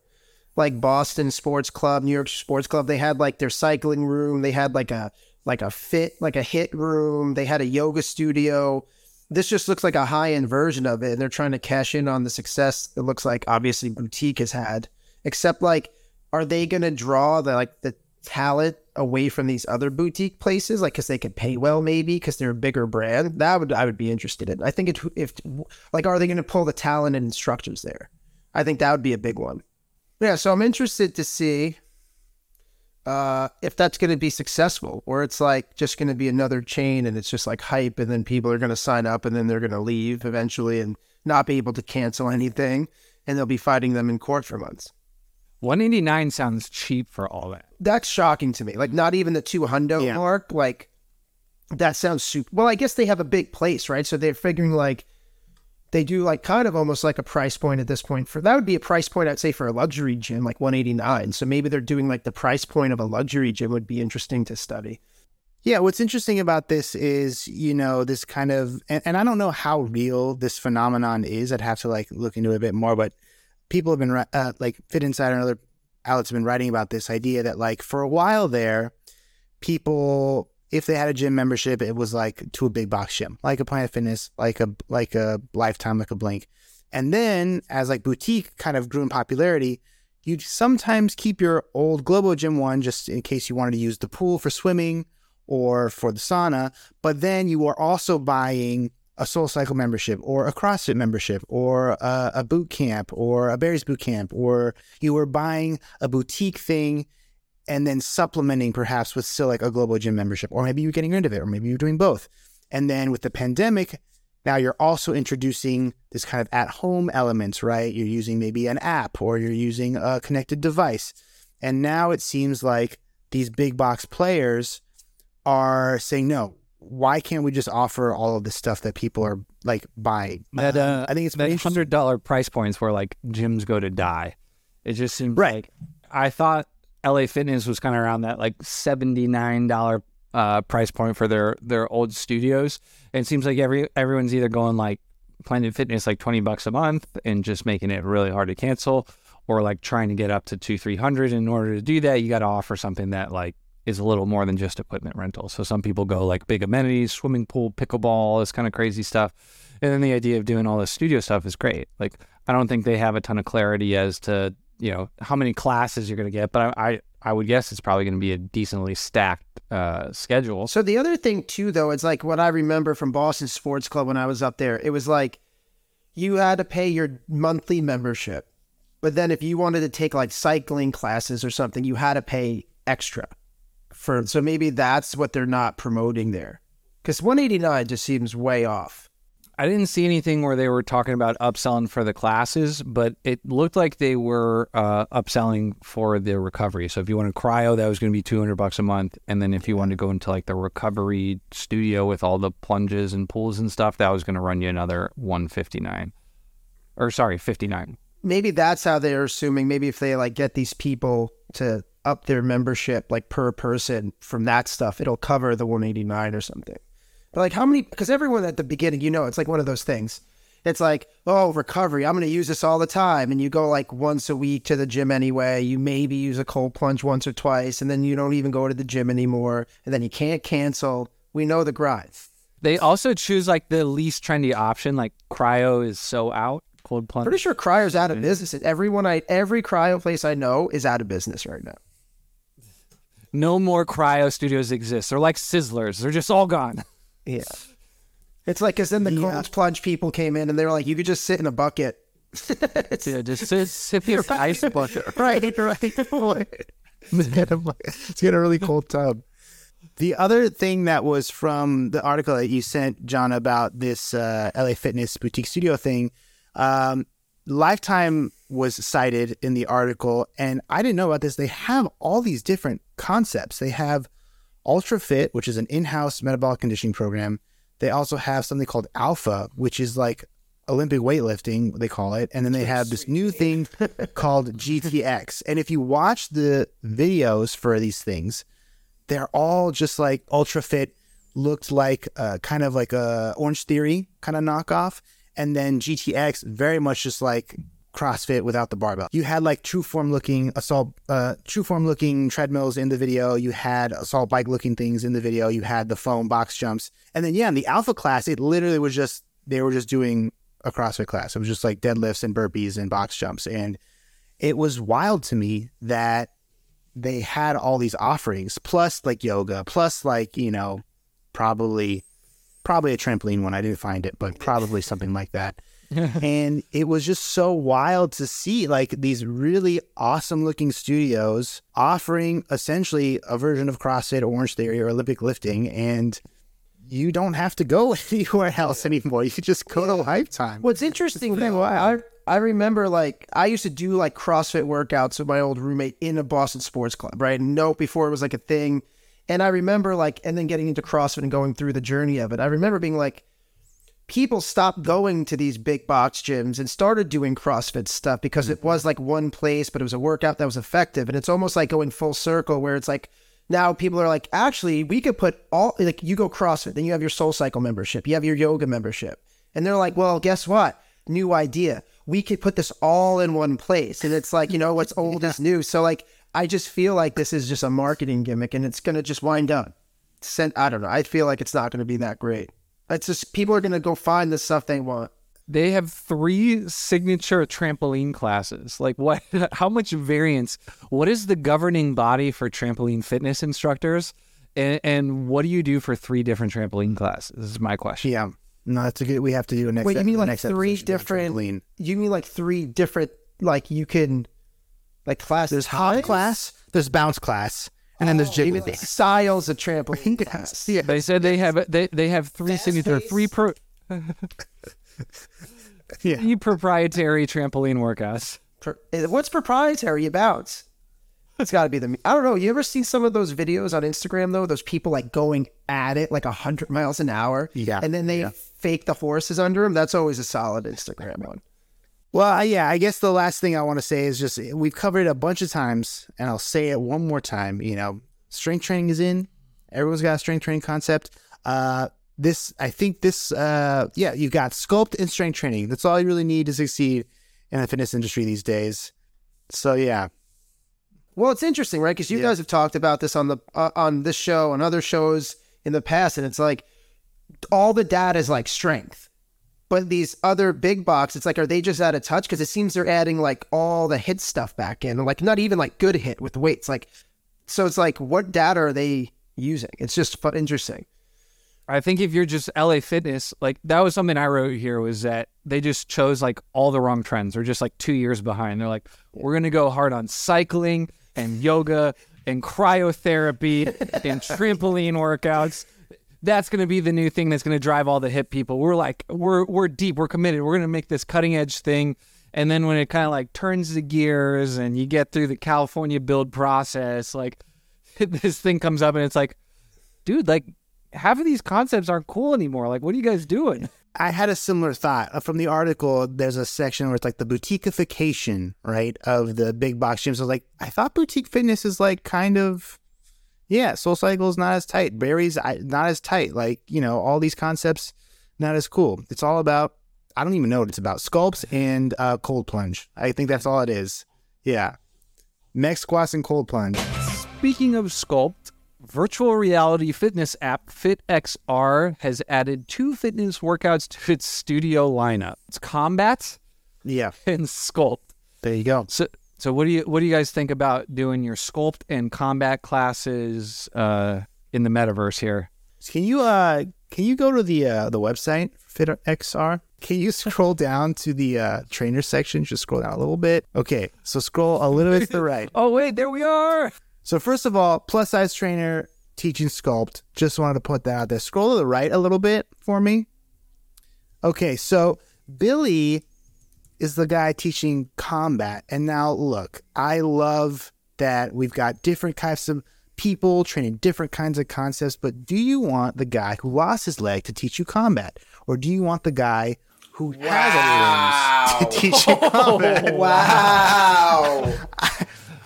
Speaker 3: like Boston Sports Club, New York Sports Club. They had like their cycling room. They had like a like a fit, like a hit room. They had a yoga studio. This just looks like a high end version of it, and they're trying to cash in on the success. It looks like obviously boutique has had. Except like, are they going to draw the like the talent away from these other boutique places, like because they could pay well, maybe because they're a bigger brand. That would I would be interested in. I think it, if like, are they going to pull the talent and instructors there? I think that would be a big one. Yeah, so I'm interested to see uh, if that's going to be successful, or it's like just going to be another chain and it's just like hype, and then people are going to sign up and then they're going to leave eventually and not be able to cancel anything, and they'll be fighting them in court for months.
Speaker 1: 189 sounds cheap for all that.
Speaker 3: That's shocking to me. Like not even the 200 yeah. mark. Like that sounds super. Well, I guess they have a big place, right? So they're figuring like they do like kind of almost like a price point at this point for that would be a price point I'd say for a luxury gym like 189. So maybe they're doing like the price point of a luxury gym would be interesting to study.
Speaker 2: Yeah, what's interesting about this is, you know, this kind of, and, and, I don't know how real this phenomenon is. I'd have to like look into it a bit more, but people have been, uh, like Fitt Insider and other outlets have been writing about this idea that, like, for a while there, people if they had a gym membership, it was like to a big box gym, like a Planet Fitness, like a like a Lifetime, like a Blink. And then as like boutique kind of grew in popularity, you'd sometimes keep your old Globo Gym one just in case you wanted to use the pool for swimming or for the sauna. But then you were also buying a Soul Cycle membership or a CrossFit membership or a, a boot camp or a Barry's boot camp, or you were buying a boutique thing and then supplementing perhaps with still like a Globo Gym membership, or maybe you're getting rid of it, or maybe you're doing both. And then with the pandemic, now you're also introducing this kind of at home elements, right? You're using maybe an app or you're using a connected device. And now it seems like these big box players are saying, no, why can't we just offer all of this stuff that people are like buying?
Speaker 1: That, uh, I think it's that hundred dollar price points where like gyms go to die. It just seems
Speaker 2: right.
Speaker 1: Like, I thought LA Fitness was kind of around that like seventy nine dollar uh, price point for their their old studios. And it seems like every everyone's either going like Planet Fitness like twenty bucks a month and just making it really hard to cancel, or like trying to get up to two three hundred. In order to do that, you got to offer something that like is a little more than just equipment rental. So some people go like big amenities, swimming pool, pickleball, this kind of crazy stuff. And then the idea of doing all this studio stuff is great. Like I don't think they have a ton of clarity as to you know how many classes you're going to get, but I, I, I would guess it's probably going to be a decently stacked uh, schedule.
Speaker 3: So the other thing too, though, it's like what I remember from Boston Sports Club when I was up there. It was like you had to pay your monthly membership, but then if you wanted to take like cycling classes or something, you had to pay extra for. So maybe that's what they're not promoting there, because 189 just seems way off.
Speaker 1: I didn't see anything where they were talking about upselling for the classes, but it looked like they were uh, upselling for the recovery. So if you wanted cryo, that was going to be 200 bucks a month. And then if you wanted to go into like the recovery studio with all the plunges and pools and stuff, that was going to run you another 159 or sorry, 59.
Speaker 3: Maybe that's how they're assuming. Maybe if they like get these people to up their membership like per person from that stuff, it'll cover the 189 or something. But like, how many? Because everyone at the beginning, you know, it's like one of those things. It's like, oh, recovery. I'm going to use this all the time. And you go like once a week to the gym anyway. You maybe use a cold plunge once or twice, and then you don't even go to the gym anymore. And then you can't cancel. We know the grind.
Speaker 1: They also choose like the least trendy option. Like cryo is so out. Cold plunge.
Speaker 3: Pretty sure cryo's out of business. Everyone I every cryo place I know is out of business right now.
Speaker 1: No more cryo studios exist. They're like sizzlers. They're just all gone.
Speaker 3: Yeah. It's like, because then the yeah. cold plunge people came in and they were like, you could just sit in a bucket.
Speaker 1: yeah, just sit, sip your ice bucket.
Speaker 3: right, right.
Speaker 2: Let's get, a, let's get a really cold tub. The other thing that was from the article that you sent, John, about this uh, LA Fitness boutique studio thing, um, Lifetime was cited in the article, and I didn't know about this. They have all these different concepts. They have Ultra Fit, which is an in-house metabolic conditioning program. They also have something called Alpha, which is like Olympic weightlifting, they call it. And then they have this new thing called GTX. And if you watch the videos for these things, they're all just like Ultra Fit looked like uh, kind of like a Orange Theory kind of knockoff. And then GTX very much just like CrossFit without the barbell. You had like true form looking assault, uh, true form looking treadmills in the video. You had assault bike looking things in the video. You had the foam box jumps. And then, yeah, in the alpha class, it literally was just, they were just doing a CrossFit class. It was just like deadlifts and burpees and box jumps. And it was wild to me that they had all these offerings, plus like yoga, plus like you know, probably probably a trampoline one. I didn't find it, but probably something like that. and it was just so wild to see like these really awesome looking studios offering essentially a version of CrossFit, or Orange Theory, or Olympic lifting, and you don't have to go anywhere else anymore. You could just go to Lifetime.
Speaker 3: What's interesting though, I I- I remember like I used to do like CrossFit workouts with my old roommate in a Boston sports club, right? No, before it was like a thing. And I remember like and then getting into CrossFit and going through the journey of it. I remember being like people stopped going to these big box gyms and started doing CrossFit stuff because it was like one place, but it was a workout that was effective. And it's almost like going full circle where it's like now people are like, actually, we could put all like you go CrossFit, then you have your Soul Cycle membership, you have your yoga membership, and they're like, well, guess what? New idea. We could put this all in one place, and it's like you know what's old is new. So like, I just feel like this is just a marketing gimmick, and it's gonna just wind up. Sent, I don't know. I feel like it's not gonna be that great. It's just people are gonna go find the stuff they want.
Speaker 1: They have three signature trampoline classes. Like what how much variance? What is the governing body for trampoline fitness instructors? And, and what do you do for three different trampoline classes? This is my question.
Speaker 2: Yeah. No, that's a good. We have to do a next.
Speaker 3: Wait, you mean like three
Speaker 2: episode should be on
Speaker 3: different? You mean like three different? Like you can, like class.
Speaker 2: There's hop class, there's bounce class, and then there's jig
Speaker 3: Even
Speaker 2: class.
Speaker 3: styles of trampoline class. Yeah.
Speaker 1: They said they have they they have three signature three pro
Speaker 2: Yeah.
Speaker 1: three proprietary trampoline workouts.
Speaker 3: Eh, What's proprietary about? It's got to be the. I don't know. You ever see some of those videos on Instagram though? Those people like going at it like hundred miles an hour.
Speaker 2: Yeah.
Speaker 3: And then they fake the horses under them. That's always a solid Instagram one.
Speaker 2: Well, I- yeah, I guess the last thing I want to say is just we've covered it a bunch of times, and I'll say it one more time. You know, strength training is in. Everyone's got a strength training concept. Uh, this, I think, this, uh, yeah, you've got sculpt and strength training. That's all you really need to succeed in the fitness industry these days. So yeah,
Speaker 3: Well, it's interesting, right? Because you guys have talked about this on the uh, on this show and other shows in the past, and it's like all the data is like strength, but these other big box, it's like are they just out of touch? Because it seems they're adding like all the HIIT stuff back in, like not even like good HIIT with weights, like so it's like what data are they using? It's just fu- interesting.
Speaker 1: I think if you're just LA Fitness, like that was something I wrote here was that they just chose like all the wrong trends. They're just like two years behind. They're like, we're gonna go hard on cycling and yoga and cryotherapy and trampoline workouts. That's gonna be the new thing that's gonna drive all the hip people. We're like, we're we're deep, we're committed. We're gonna make this cutting edge thing. And then when it kind of like turns the gears and you get through the California build process, like this thing comes up and it's like, dude, like half of these concepts aren't cool anymore. Like, what are you guys doing?
Speaker 2: I had a similar thought Uh, from the article. There's a section where it's like the boutiqueification, right, of the big box gyms. I was like, I thought boutique fitness is like kind of, yeah, Soul Cycle is not as tight, Barry's not as tight. Like you know, all these concepts not as cool. It's all about. I don't even know what it's about. Sculpts and uh, cold plunge. I think that's all it is. Yeah, mech squats and cold plunge.
Speaker 1: Speaking of Sculpt, virtual reality fitness app FitXR has added two fitness workouts to its studio lineup. It's Combat
Speaker 2: Yeah,
Speaker 1: and Sculpt.
Speaker 2: there you go.
Speaker 1: So, so what do you what do you guys think about doing your Sculpt and Combat classes uh, in the metaverse here?
Speaker 2: Can you uh can you go to the uh the website FitXR? Can you scroll down to the uh trainer section? Just scroll down a little bit. Okay, so scroll a little bit to the right.
Speaker 1: Oh wait, there we are.
Speaker 2: So first of all, plus size trainer teaching sculpt. Just wanted to put that out there. Scroll to the right a little bit for me. Okay, so Billy is the guy teaching combat. And now look, I love that we've got different types of people training different kinds of concepts, but do you want the guy who lost his leg to teach you combat? Or do you want the guy who has any limbs to teach you combat?
Speaker 3: Wow.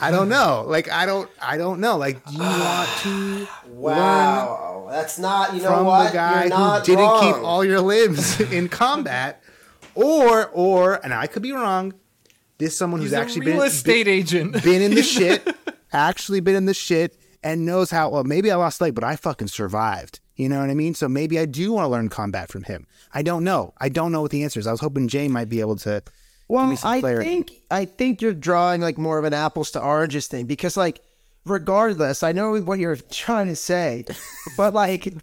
Speaker 2: I don't know. Like I don't I don't know. Like do you want to
Speaker 3: Wow. That's not, you
Speaker 2: learn from the guy who didn't keep all your limbs in combat? Or or and I could be wrong. This someone who's
Speaker 1: He's a
Speaker 2: actually
Speaker 1: real
Speaker 2: been
Speaker 1: estate
Speaker 2: been,
Speaker 1: agent.
Speaker 2: been in the shit, actually been in the shit and knows how well maybe I lost a leg, but I fucking survived. You know what I mean? So maybe I do want to learn combat from him. I don't know. I don't know what the answer is. I was hoping Jay might be able to give me
Speaker 3: Well,
Speaker 2: some
Speaker 3: I
Speaker 2: clarity.
Speaker 3: think I think you're drawing like more of an apples to oranges thing because like regardless, I know what you're trying to say, but like,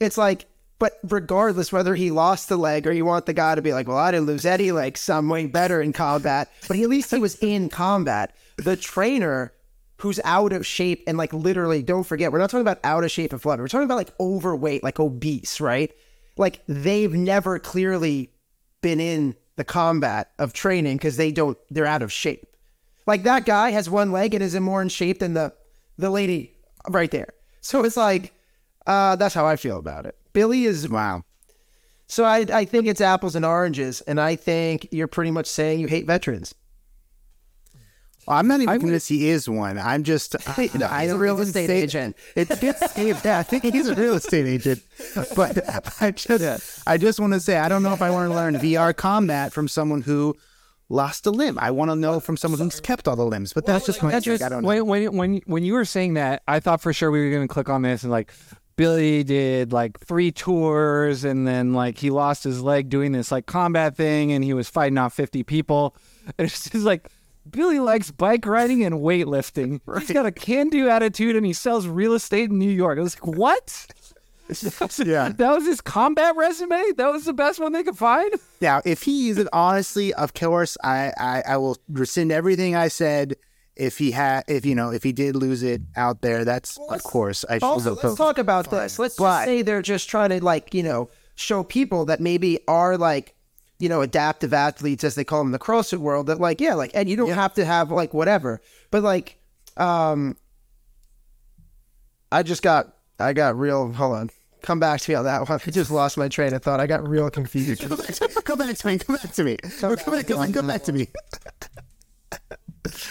Speaker 3: it's like, but regardless whether he lost the leg or you want the guy to be like, well, I didn't lose any legs, so I'm way better in combat, but at least he was in combat. The trainer who's out of shape and like literally, don't forget, we're not talking about out of shape and flutter. We're talking about like overweight, like obese, right? Like they've never clearly been in the combat of training because they don't, they're out of shape. Like that guy has one leg and is in more in shape than the the lady right there. So it's like, uh, that's how I feel about it. Billy is
Speaker 2: wow.
Speaker 3: So I I think it's apples and oranges, and I think you're pretty much saying you hate veterans.
Speaker 2: Well, I'm not even convinced he is one. I'm just I,
Speaker 3: No,
Speaker 2: I
Speaker 3: he's a
Speaker 2: don't
Speaker 3: real estate
Speaker 2: say-
Speaker 3: agent.
Speaker 2: It's it's yeah, I think he's a real estate agent. But I just I just want to say I don't know if I want to learn VR combat from someone who lost a limb. I want to know from someone who's kept all the limbs. But that's just my
Speaker 1: That's just
Speaker 2: I don't know.
Speaker 1: when when when when you were saying that, I thought for sure we were gonna click on this and like Billy did like three tours and then like he lost his leg doing this like combat thing and he was fighting off fifty people. And it's just like Billy likes bike riding and weightlifting. He's got a can-do attitude and he sells real estate in New York. I was like, what?
Speaker 2: yeah.
Speaker 1: That was his combat resume. That was the best one they could find.
Speaker 2: Now, if he uses it honestly, of course, I, I, I will rescind everything I said. If he had, if you know, if he did lose it out there, that's of course I
Speaker 3: Also, let's talk about this. Let's
Speaker 2: But-
Speaker 3: say they're just trying to like you know show people that maybe are like you know adaptive athletes as they call them in the CrossFit world. That like yeah, like and you don't have to have like whatever, but like um, I just got I got real. Hold on. Come back to me on that one. I just lost my train of thought. I got real confused.
Speaker 2: come back to me. Come back to me. Come back to me. Come back, come back to me.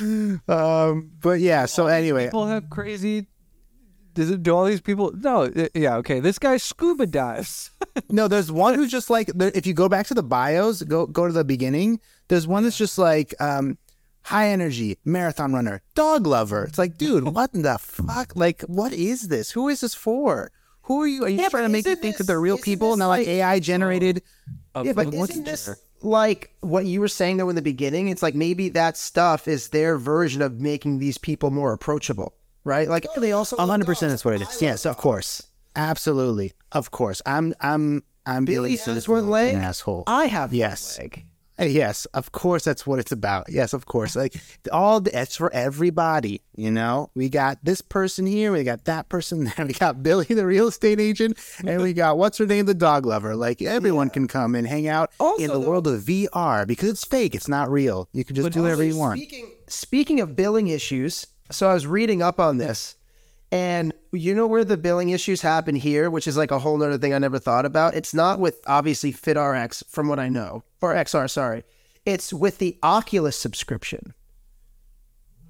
Speaker 2: um, but yeah. So anyway,
Speaker 1: People have crazy. Does it, do all these people? No. uh, Yeah. Okay. This guy scuba dives.
Speaker 2: no, there's one who's just like if you go back to the bios, go go to the beginning. There's one that's just like um, high energy marathon runner, dog lover. It's like, dude, what in the fuck? Like, what is this? Who is this for? Who are you? Are you trying to make you think that they're real people, and not like AI generated?
Speaker 3: yeah, but isn't this like what you were saying though in the beginning? It's like maybe that stuff is their version of making these people more approachable, right? Like they also
Speaker 2: hundred percent is what it is. Yes, of course, absolutely, of course. I'm I'm I'm
Speaker 3: Billy
Speaker 2: Billy
Speaker 3: has one leg.
Speaker 2: an asshole.
Speaker 3: I have
Speaker 2: yes.
Speaker 3: leg.
Speaker 2: Yes, of course. That's what it's about. Yes, of course. Like all, the, it's for everybody. You know, we got this person here, we got that person there, we got Billy, the real estate agent, and we got what's her name, the dog lover. Like everyone can come and hang out in the world of VR because it's fake. It's not real. You can just do whatever you want.
Speaker 3: Speaking, speaking of billing issues, so I was reading up on this, and you know where the billing issues happen here, which is like a whole nother thing I never thought about. It's not with obviously FitRx, from what I know, or XR, sorry. It's with the Oculus subscription.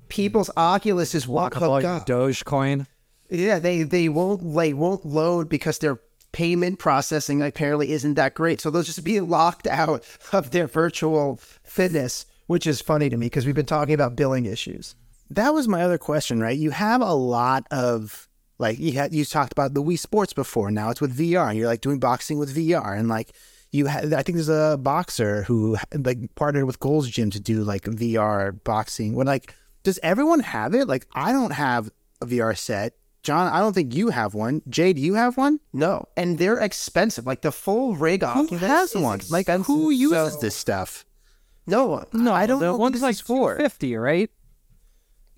Speaker 3: People's Oculus is what hooked up.
Speaker 1: Dogecoin.
Speaker 3: Yeah, they they won't they won't load because their payment processing apparently isn't that great. So they'll just be locked out of their virtual fitness, which is funny to me because we've been talking about billing issues.
Speaker 2: That was my other question, right? You have a lot of like you had you talked about the Wii Sports before. Now it's with VR, and you're like doing boxing with VR, and like you had. I think there's a boxer who like partnered with Gold's Gym to do like VR boxing. When like, does everyone have it? Like, I don't have a VR set. John, I don't think you have one. Jay, do you have one?
Speaker 3: No, and they're expensive. Like the full rig
Speaker 2: Who
Speaker 3: Oculus
Speaker 2: has
Speaker 3: is
Speaker 2: one? Like,
Speaker 3: expensive.
Speaker 2: who uses
Speaker 3: So-
Speaker 2: this stuff?
Speaker 3: No one.
Speaker 2: No, I don't
Speaker 1: The
Speaker 2: know.
Speaker 1: one's
Speaker 2: this
Speaker 1: like
Speaker 2: is for.
Speaker 1: fifty, right?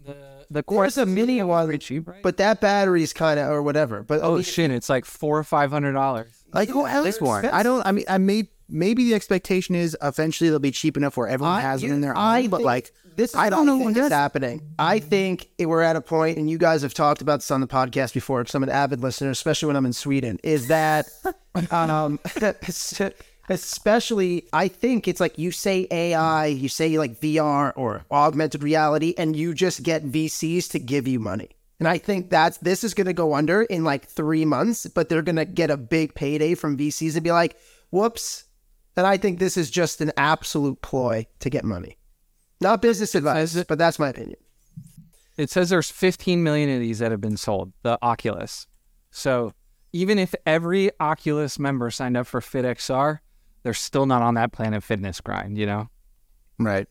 Speaker 1: The the
Speaker 3: There's a mini one,
Speaker 1: pretty cheap, right?
Speaker 3: but that battery's kind of or whatever. But
Speaker 1: Oh
Speaker 3: I mean,
Speaker 1: shit! It's like four or five hundred dollars.
Speaker 2: Like who else one? I don't. I mean, I may maybe the expectation is eventually they'll be cheap enough where everyone
Speaker 3: I-
Speaker 2: has one in their
Speaker 3: I
Speaker 2: own. But like,
Speaker 3: this,
Speaker 2: I don't know
Speaker 3: think
Speaker 2: what
Speaker 3: is
Speaker 2: that's
Speaker 3: happening. I think it- we're at a point, and you guys have talked about this on the podcast before. Because I'm an avid listener, especially when I'm in Sweden. Is that, um, especially I think it's like you say AI, you say like VR or augmented reality, and you just get VCs to give you money. And I think that's this is going to go under in like three months, but they're going to get a big payday from VCs and be like, "Whoops." And I think this is just an absolute ploy to get money. Not business advice, but that's my opinion.
Speaker 1: It says there's 15 million of these that have been sold. The Oculus. So even if every Oculus member signed up for FitXR, they're still not on that Planet Fitness grind. You know.
Speaker 2: right.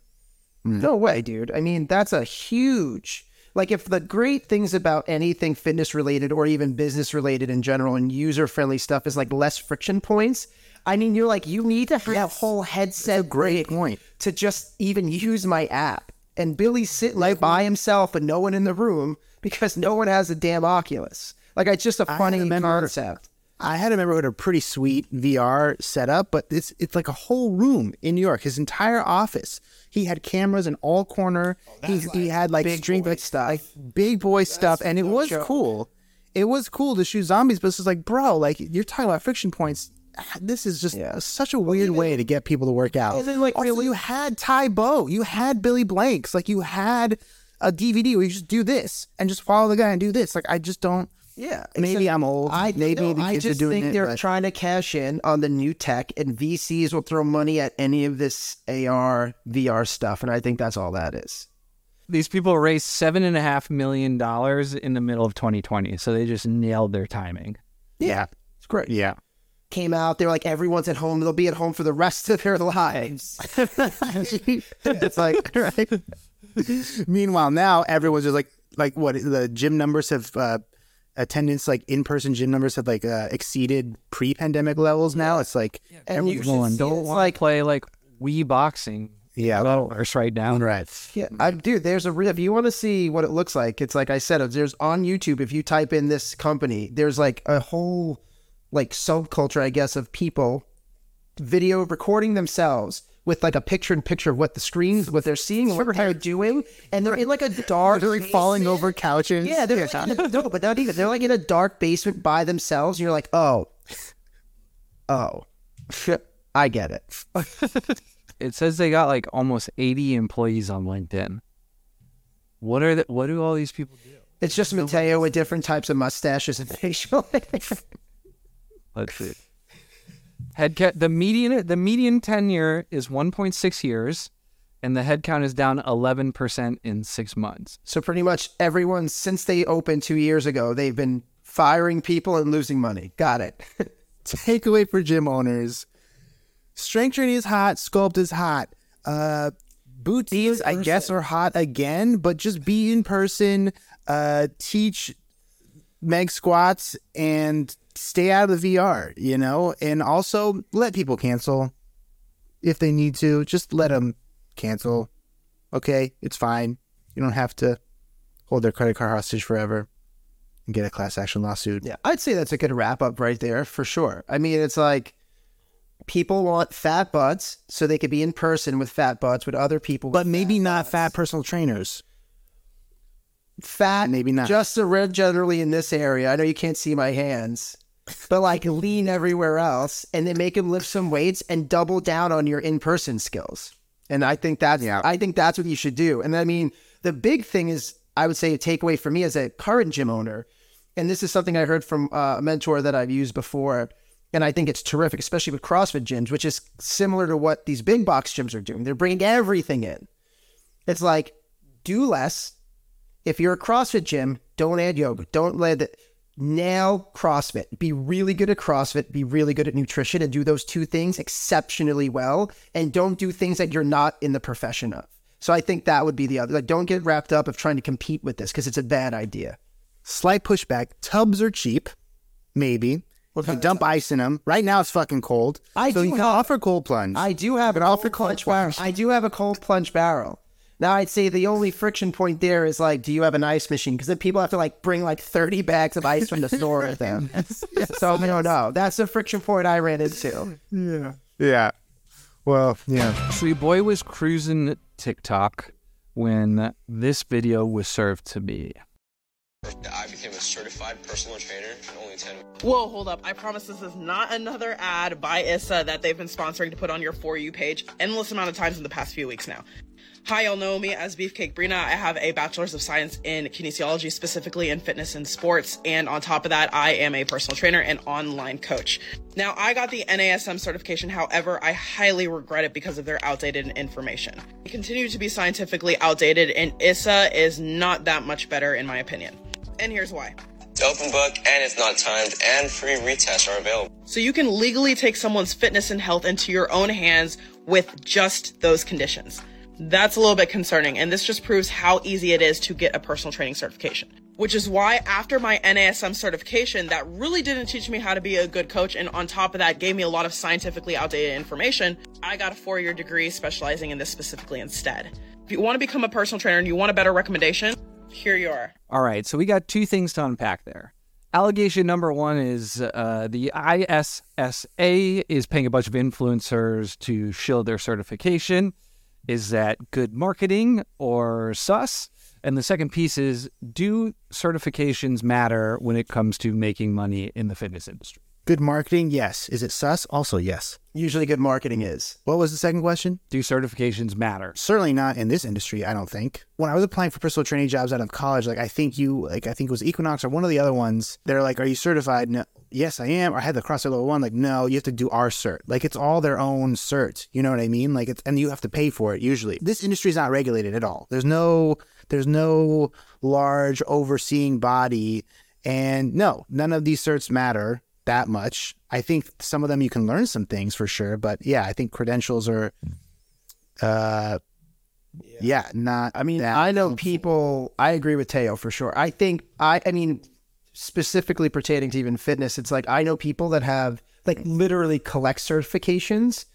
Speaker 2: Mm.
Speaker 3: No way, dude. I mean, that's a huge. Like if the great things about anything fitness related or even business related in general and user friendly stuff is like less friction points. I mean, you're like you need to have a whole headset
Speaker 2: great point
Speaker 3: to just even use my app. And Billy's sitting like by himself and no one in the room because no one has a damn Oculus. Like it's just a funny concept.
Speaker 2: I had a member who had a pretty sweet VR setup, but it's it's like a whole room in New York. His entire office. He had cameras in all corner. Oh, he, he had like string
Speaker 3: boy
Speaker 2: like,
Speaker 3: stuff.
Speaker 2: like big boy stuff, and it
Speaker 3: no
Speaker 2: was
Speaker 3: joke.
Speaker 2: cool. It was cool to shoot zombies, but it's just like, bro, like you're talking about friction points. This is just such a weird way to get people to work out.
Speaker 3: And then, like,
Speaker 2: also, you had Tae Bo, you had Billy Blanks, like you had a DVD where you just do this and just follow the guy and do this. Like I just don't.
Speaker 3: Yeah,
Speaker 2: Maybe I'm old.
Speaker 3: I
Speaker 2: Maybe
Speaker 3: no,
Speaker 2: the
Speaker 3: I
Speaker 2: kids are
Speaker 3: just
Speaker 2: doing
Speaker 3: think
Speaker 2: it,
Speaker 3: they're
Speaker 2: but-
Speaker 3: trying to cash in on the new tech, and VCs will throw money at any of this AR VR stuff, and I think that's all that is.
Speaker 1: These people raised seven and a half million dollars in the middle of 2020, so they just nailed their timing.
Speaker 2: Yeah,
Speaker 3: It's great.
Speaker 2: yeah.
Speaker 3: Came out, they're like everyone's at home. They'll be at home for the rest of their lives. it's like right.
Speaker 2: Meanwhile, now everyone's just like, like what the gym numbers have uh, attendance, like in person gym numbers have like uh, exceeded pre pandemic levels. Now it's like
Speaker 3: And
Speaker 2: everyone
Speaker 3: should-
Speaker 1: Don't want
Speaker 3: like-
Speaker 1: to play like Wii boxing.
Speaker 2: Yeah.
Speaker 1: dollars right now.
Speaker 2: right.
Speaker 3: Yeah, I, dude, there's a real. If you want to see what it looks like, it's like I said. There's on YouTube. If you type in this company, there's like a whole like subculture, I guess, of people video recording themselves with like a picture in picture of what the screens, what they're seeing, what they're doing, and they're in like a dark,
Speaker 2: They're like falling over couches.
Speaker 3: Yeah, they're like in a, no, but not even. They're like in a dark basement by themselves. And you're like, oh, oh, I get it.
Speaker 1: It says they got like almost 80 employees on LinkedIn. What are the, what do all these people do?
Speaker 3: It's just Mateo with different types of mustaches and facial.
Speaker 1: Let's see. Head count, the median the median tenure is 1.6 years, and the headcount is down 11 percent in six months.
Speaker 3: So pretty much everyone since they opened two years ago, they've been firing people and losing money. Got it.
Speaker 2: Takeaway for gym owners: strength training is hot, sculpt is hot. Uh, boots, I guess, are hot again, but just be in person. Uh, teach meg squats and stay out of the VR, you know, and also let people cancel if they need to. Just let them cancel. Okay, it's fine. You don't have to hold their credit card hostage forever and get a class action lawsuit.
Speaker 3: yeah, I'd say that's a good wrap up right there for sure. I mean, it's like people want fat butts so they could be in person with fat butts with other people,
Speaker 2: But maybe not fat personal trainers.
Speaker 3: fat,
Speaker 2: maybe not.
Speaker 3: just a red generally in this area. I know you can't see my hands. But like lean everywhere else, and then make them lift some weights and double down on your in-person skills. And I think that's I think that's what you should do. And I mean, the big thing is, I would say, a takeaway for me as a current gym owner, and this is something I heard from uh, a mentor that I've used before, and I think it's terrific, especially with CrossFit gyms, which is similar to what these big box gyms are doing. They're bringing everything in. It's like do less. If you're a CrossFit gym, don't add yoga. Don't let it nail CrossFit. Be really good at CrossFit, be really good at nutrition, and do those two things exceptionally well. And don't do things that you're not in the profession of. So I think that would be the other. Like, don't get wrapped up of trying to compete with this because it's a bad idea.
Speaker 2: Slight pushback. Tubs are cheap, maybe. You can dump ice in them. Right now it's fucking cold.
Speaker 3: I
Speaker 2: so
Speaker 3: do
Speaker 2: you can
Speaker 3: have-
Speaker 2: offer cold plunge.
Speaker 3: I do have an
Speaker 2: offer
Speaker 3: cold plunge
Speaker 2: plunge.
Speaker 3: barrel. I do have a cold plunge barrel. Now I'd say the only friction point there is like, do you have an ice machine? Because then people have to like bring like thirty bags of ice from the store with them. so I don't know. That's the friction point I ran into.
Speaker 2: yeah. Yeah. Well, yeah.
Speaker 1: So your boy was cruising TikTok when this video was served to me.
Speaker 12: I became a certified personal trainer in only 10
Speaker 13: Whoa, hold up. I promise this is not another ad by ISSA that they've been sponsoring to put on your For You page endless amount of times in the past few weeks now. Hi, y'all know me as Beefcake Brina. I have a Bachelor's of Science in Kinesiology, specifically in fitness and sports. And on top of that, I am a personal trainer and online coach. Now, I got the NASM certification. However, I highly regret it because of their outdated information. They continue to be scientifically outdated, and ISSA is not that much better, in my opinion. And here's why.
Speaker 12: It's open book and it's not timed, and free retests are available.
Speaker 13: So you can legally take someone's fitness and health into your own hands with just those conditions. That's a little bit concerning, and this just proves how easy it is to get a personal training certification. Which is why, after my NASM certification, that really didn't teach me how to be a good coach, and on top of that, gave me a lot of scientifically outdated information. I got a four year degree specializing in this specifically instead. If you want to become a personal trainer and you want a better recommendation, here you are.
Speaker 1: All right, so we got two things to unpack there. Allegation number one is uh, the ISSA is paying a bunch of influencers to shield their certification. Is that good marketing or sus? And the second piece is do certifications matter when it comes to making money in the fitness industry?
Speaker 2: Good marketing, yes. Is it sus? Also, yes.
Speaker 3: Usually, good marketing is.
Speaker 2: What was the second question?
Speaker 1: Do certifications matter?
Speaker 2: Certainly not in this industry, I don't think. When I was applying for personal training jobs out of college, like I think you, like I think it was Equinox or one of the other ones, they're like, Are you certified? No. Yes, I am. Or I had the CrossFit level one. Like, no, you have to do our cert. Like, it's all their own cert. You know what I mean? Like, it's, and you have to pay for it usually. This industry is not regulated at all. There's no, there's no large overseeing body. And no, none of these certs matter that much. I think some of them you can learn some things for sure, but yeah, I think credentials are uh yeah, yeah not
Speaker 3: I mean, I know helpful. people I agree with Teo for sure. I think I I mean specifically pertaining to even fitness, it's like I know people that have like literally collect certifications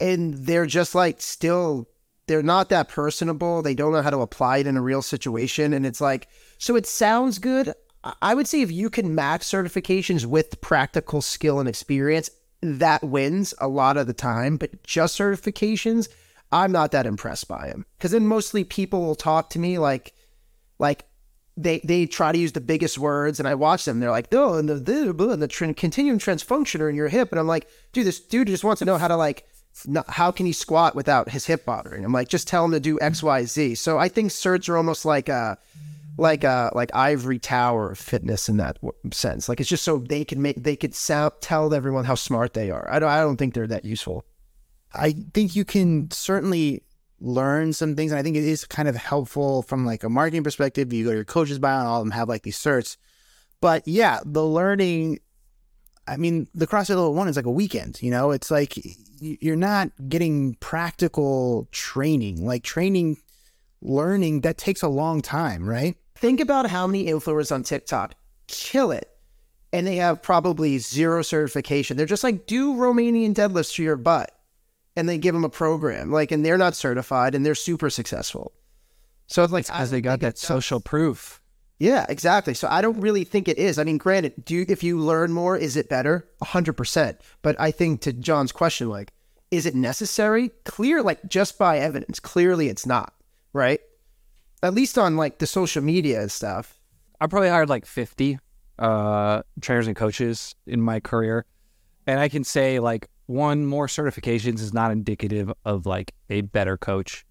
Speaker 3: and they're just like still they're not that personable. They don't know how to apply it in a real situation and it's like so it sounds good. I would say if you can match certifications with practical skill and experience, that wins a lot of the time. But just certifications, I'm not that impressed by them because then mostly people will talk to me like, like they they try to use the biggest words, and I watch them. They're like, oh, and the the, the, the continuum transfunctioner in your hip, and I'm like, dude, this dude just wants to know how to like. Not, how can he squat without his hip bothering? I'm like, just tell him to do X, Y, Z. So I think certs are almost like a, like uh like ivory tower of fitness in that sense. Like it's just so they can make they could sound, tell everyone how smart they are. I don't I don't think they're that useful.
Speaker 2: I think you can certainly learn some things, and I think it is kind of helpful from like a marketing perspective. You go to your coaches bio, and all of them have like these certs. But yeah, the learning. I mean, the CrossFit Level One is like a weekend. You know, it's like you're not getting practical training. Like training, learning that takes a long time, right?
Speaker 3: Think about how many influencers on TikTok kill it and they have probably zero certification. They're just like, do Romanian deadlifts to your butt. And they give them a program. Like, and they're not certified and they're super successful. So it's like,
Speaker 1: as they got that social proof.
Speaker 3: Yeah, exactly. So I don't really think it is. I mean, granted, do you, if you learn more, is it better? hundred percent. But I think to John's question, like, is it necessary? Clear, like just by evidence, clearly it's not, right? At least on like the social media stuff.
Speaker 1: I probably hired like 50 uh, trainers and coaches in my career. And I can say like one, more certifications is not indicative of like a better coach.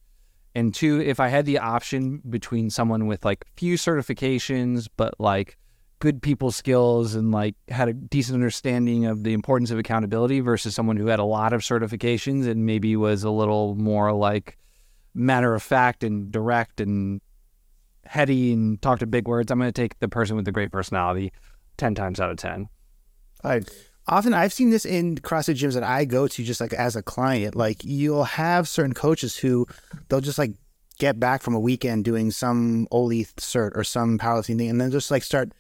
Speaker 1: And two, if I had the option between someone with like few certifications, but like good people skills and like had a decent understanding of the importance of accountability versus someone who had a lot of certifications and maybe was a little more like matter of fact and direct and heady and talk to big words, I'm going to take the person with the great personality 10 times out of 10.
Speaker 2: I often I've seen this in CrossFit gyms that I go to just like as a client. Like you'll have certain coaches who they'll just like get back from a weekend doing some Oly cert or some powerlifting thing and then just like start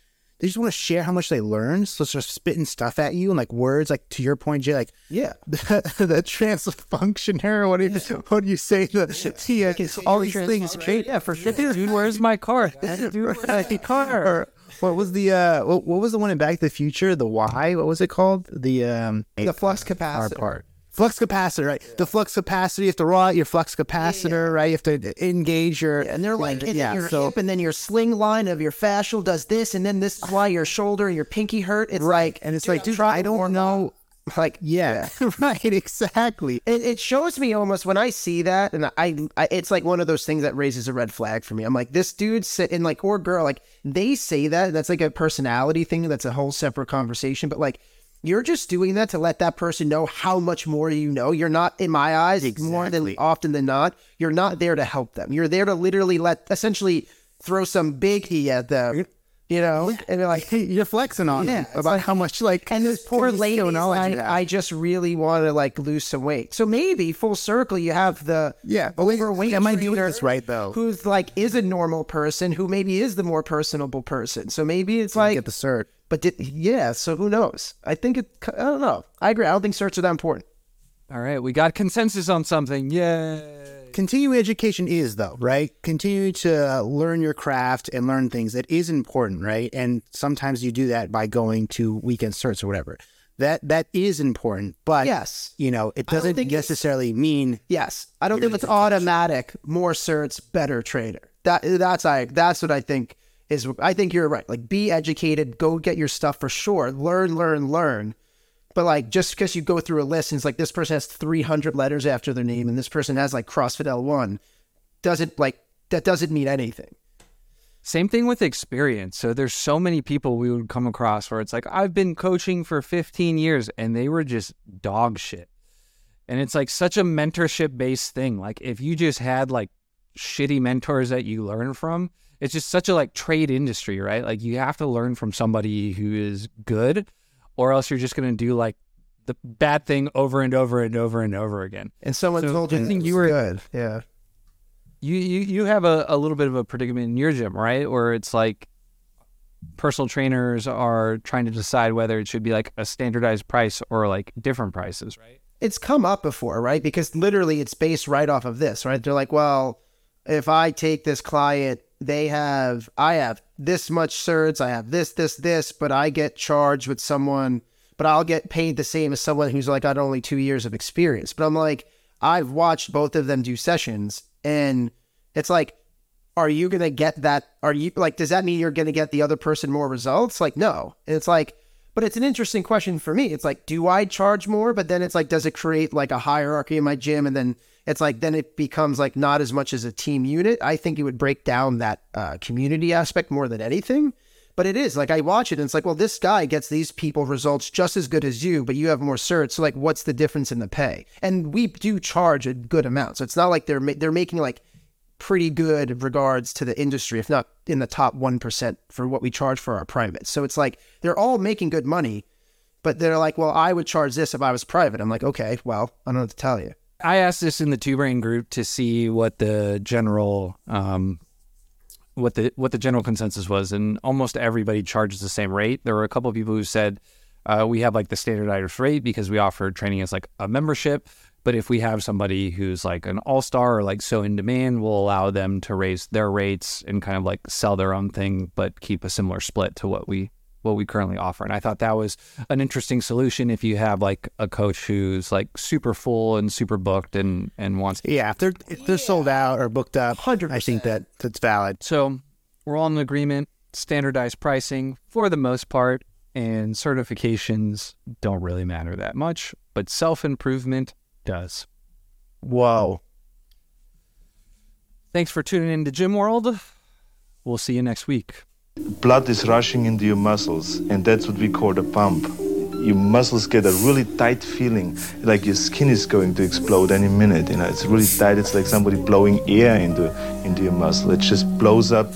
Speaker 2: they just want to share how much they learn. So it's just spitting stuff at you and like words, like to your point, Jay, like
Speaker 3: yeah,
Speaker 2: the, the transfunctioner. What do you what do you say? The yeah, all these things.
Speaker 3: Yeah, for sure.
Speaker 1: Dude, where's my car? Dude, where's my car? Or,
Speaker 2: what was the uh what, what was the one in Back to the Future? The why? What was it called? The um
Speaker 3: the flux capacitor
Speaker 2: part. Flux capacitor, right? The flux capacitor, you have to roll out your flux capacitor, yeah. right? You have to uh, engage your.
Speaker 3: And they're like, yeah, your so, hip, and then your sling line of your fascial does this, and then this is why your shoulder and your pinky hurt. It's
Speaker 2: right. Like, and it's dude, like, dude, I don't know. Like, yeah, right, exactly.
Speaker 3: It, it, shows me almost when I see that, and I, I, it's like one of those things that raises a red flag for me. I'm like, this dude sit in like, or girl, like they say that. That's like a personality thing. That's a whole separate conversation. But like, you're just doing that to let that person know how much more you know. You're not, in my eyes, exactly. more than often than not, you're not there to help them. You're there to literally let, essentially, throw some big e at them. You know, and they're like,
Speaker 2: hey, you're flexing on
Speaker 3: yeah,
Speaker 2: about how much like
Speaker 3: and those poor
Speaker 2: you
Speaker 3: I. I just really want to like lose some weight. So maybe full circle, you have the
Speaker 2: yeah,
Speaker 3: overweight.
Speaker 2: that might be this right though.
Speaker 3: Who's like is a normal person who maybe is the more personable person. So maybe it's like
Speaker 2: Get the cert.
Speaker 3: But did, yeah, so who knows? I think it. I don't know. I agree. I don't think certs are that important.
Speaker 1: All right, we got consensus on something. Yay.
Speaker 2: Continuing education is though, right? Continue to uh, learn your craft and learn things. That is important, right? And sometimes you do that by going to weekend certs or whatever. That that is important, but
Speaker 3: Yes.
Speaker 2: you know, it doesn't
Speaker 3: think
Speaker 2: necessarily mean
Speaker 3: Yes, I don't think it's automatic. More certs, better trader. That that's I that's what I think is. I think you're right. Like, be educated. Go get your stuff for sure. Learn, learn, learn. But like, just because you go through a list and it's like this person has 300 letters after their name and this person has like CrossFit L1, doesn't like that doesn't mean anything.
Speaker 1: Same thing with experience. So there's so many people we would come across where it's like, I've been coaching for 15 years and they were just dog shit. And it's like such a mentorship based thing. Like if you just had like shitty mentors that you learn from, it's just such a like trade industry, right? Like you have to learn from somebody who is good or else you're just going to do like the bad thing over and over and over and over again.
Speaker 3: And someone
Speaker 1: So
Speaker 3: told you
Speaker 1: I think you were
Speaker 3: good. Yeah.
Speaker 1: you you you have a, a little bit of a predicament in your gym, right? Where it's like personal trainers are trying to decide whether it should be like a standardized price or like different prices, right?
Speaker 3: it's come up before, right? Because literally it's based right off of this, right? They're like, well, if I take this client, they have, I have this much certs, I have this, this, this, but I get charged with someone, but I'll get paid the same as someone who's like got only two years of experience. But I'm like, I've watched both of them do sessions and it's like, are you to get that? Are you like, does that mean you're to get the other person more results? Like, no. And it's like, but it's an interesting question for me. It's like, do I charge more? But then it's like, does it create like a hierarchy in my gym? And then it's like, then it becomes like not as much as a team unit. I think it would break down that uh, community aspect more than anything. But it is like I watch it and it's like, well, this guy gets these people results just as good as you, but you have more certs. So like, what's the difference in the pay? And we do charge a good amount, so it's not like they're ma- they're making like pretty good regards to the industry, if not in the top 1% for what we charge for our private. So it's like they're all making good money, but they're like, well, I would charge this if I was private. I'm like, okay, well, I don't know what to tell you.
Speaker 1: I asked this in the Two-Brain group to see what the general um what the what the general consensus was and almost everybody charges the same rate. There were a couple of people who said uh, we have like the standardized rate because we offer training as like a membership. But if we have somebody who's like an all star or like so in demand, we'll allow them to raise their rates and kind of like sell their own thing, but keep a similar split to what we what we currently offer. And I thought that was an interesting solution if you have like a coach who's like super full and super booked and and wants.
Speaker 2: Yeah, if they're if they're sold out or booked up, Hundred. I think that that's valid.
Speaker 1: So we're all in agreement. Standardized pricing for the most part, and certifications don't really matter that much, but self improvement does.
Speaker 3: Wow.
Speaker 1: Thanks for tuning in to Gym World. We'll see you next week.
Speaker 14: blood is rushing into your muscles, and that's what we call the pump. Your muscles get a really tight feeling, like your skin is going to explode any minute. You know, it's really tight. It's like somebody blowing air into into your muscle. It just blows up.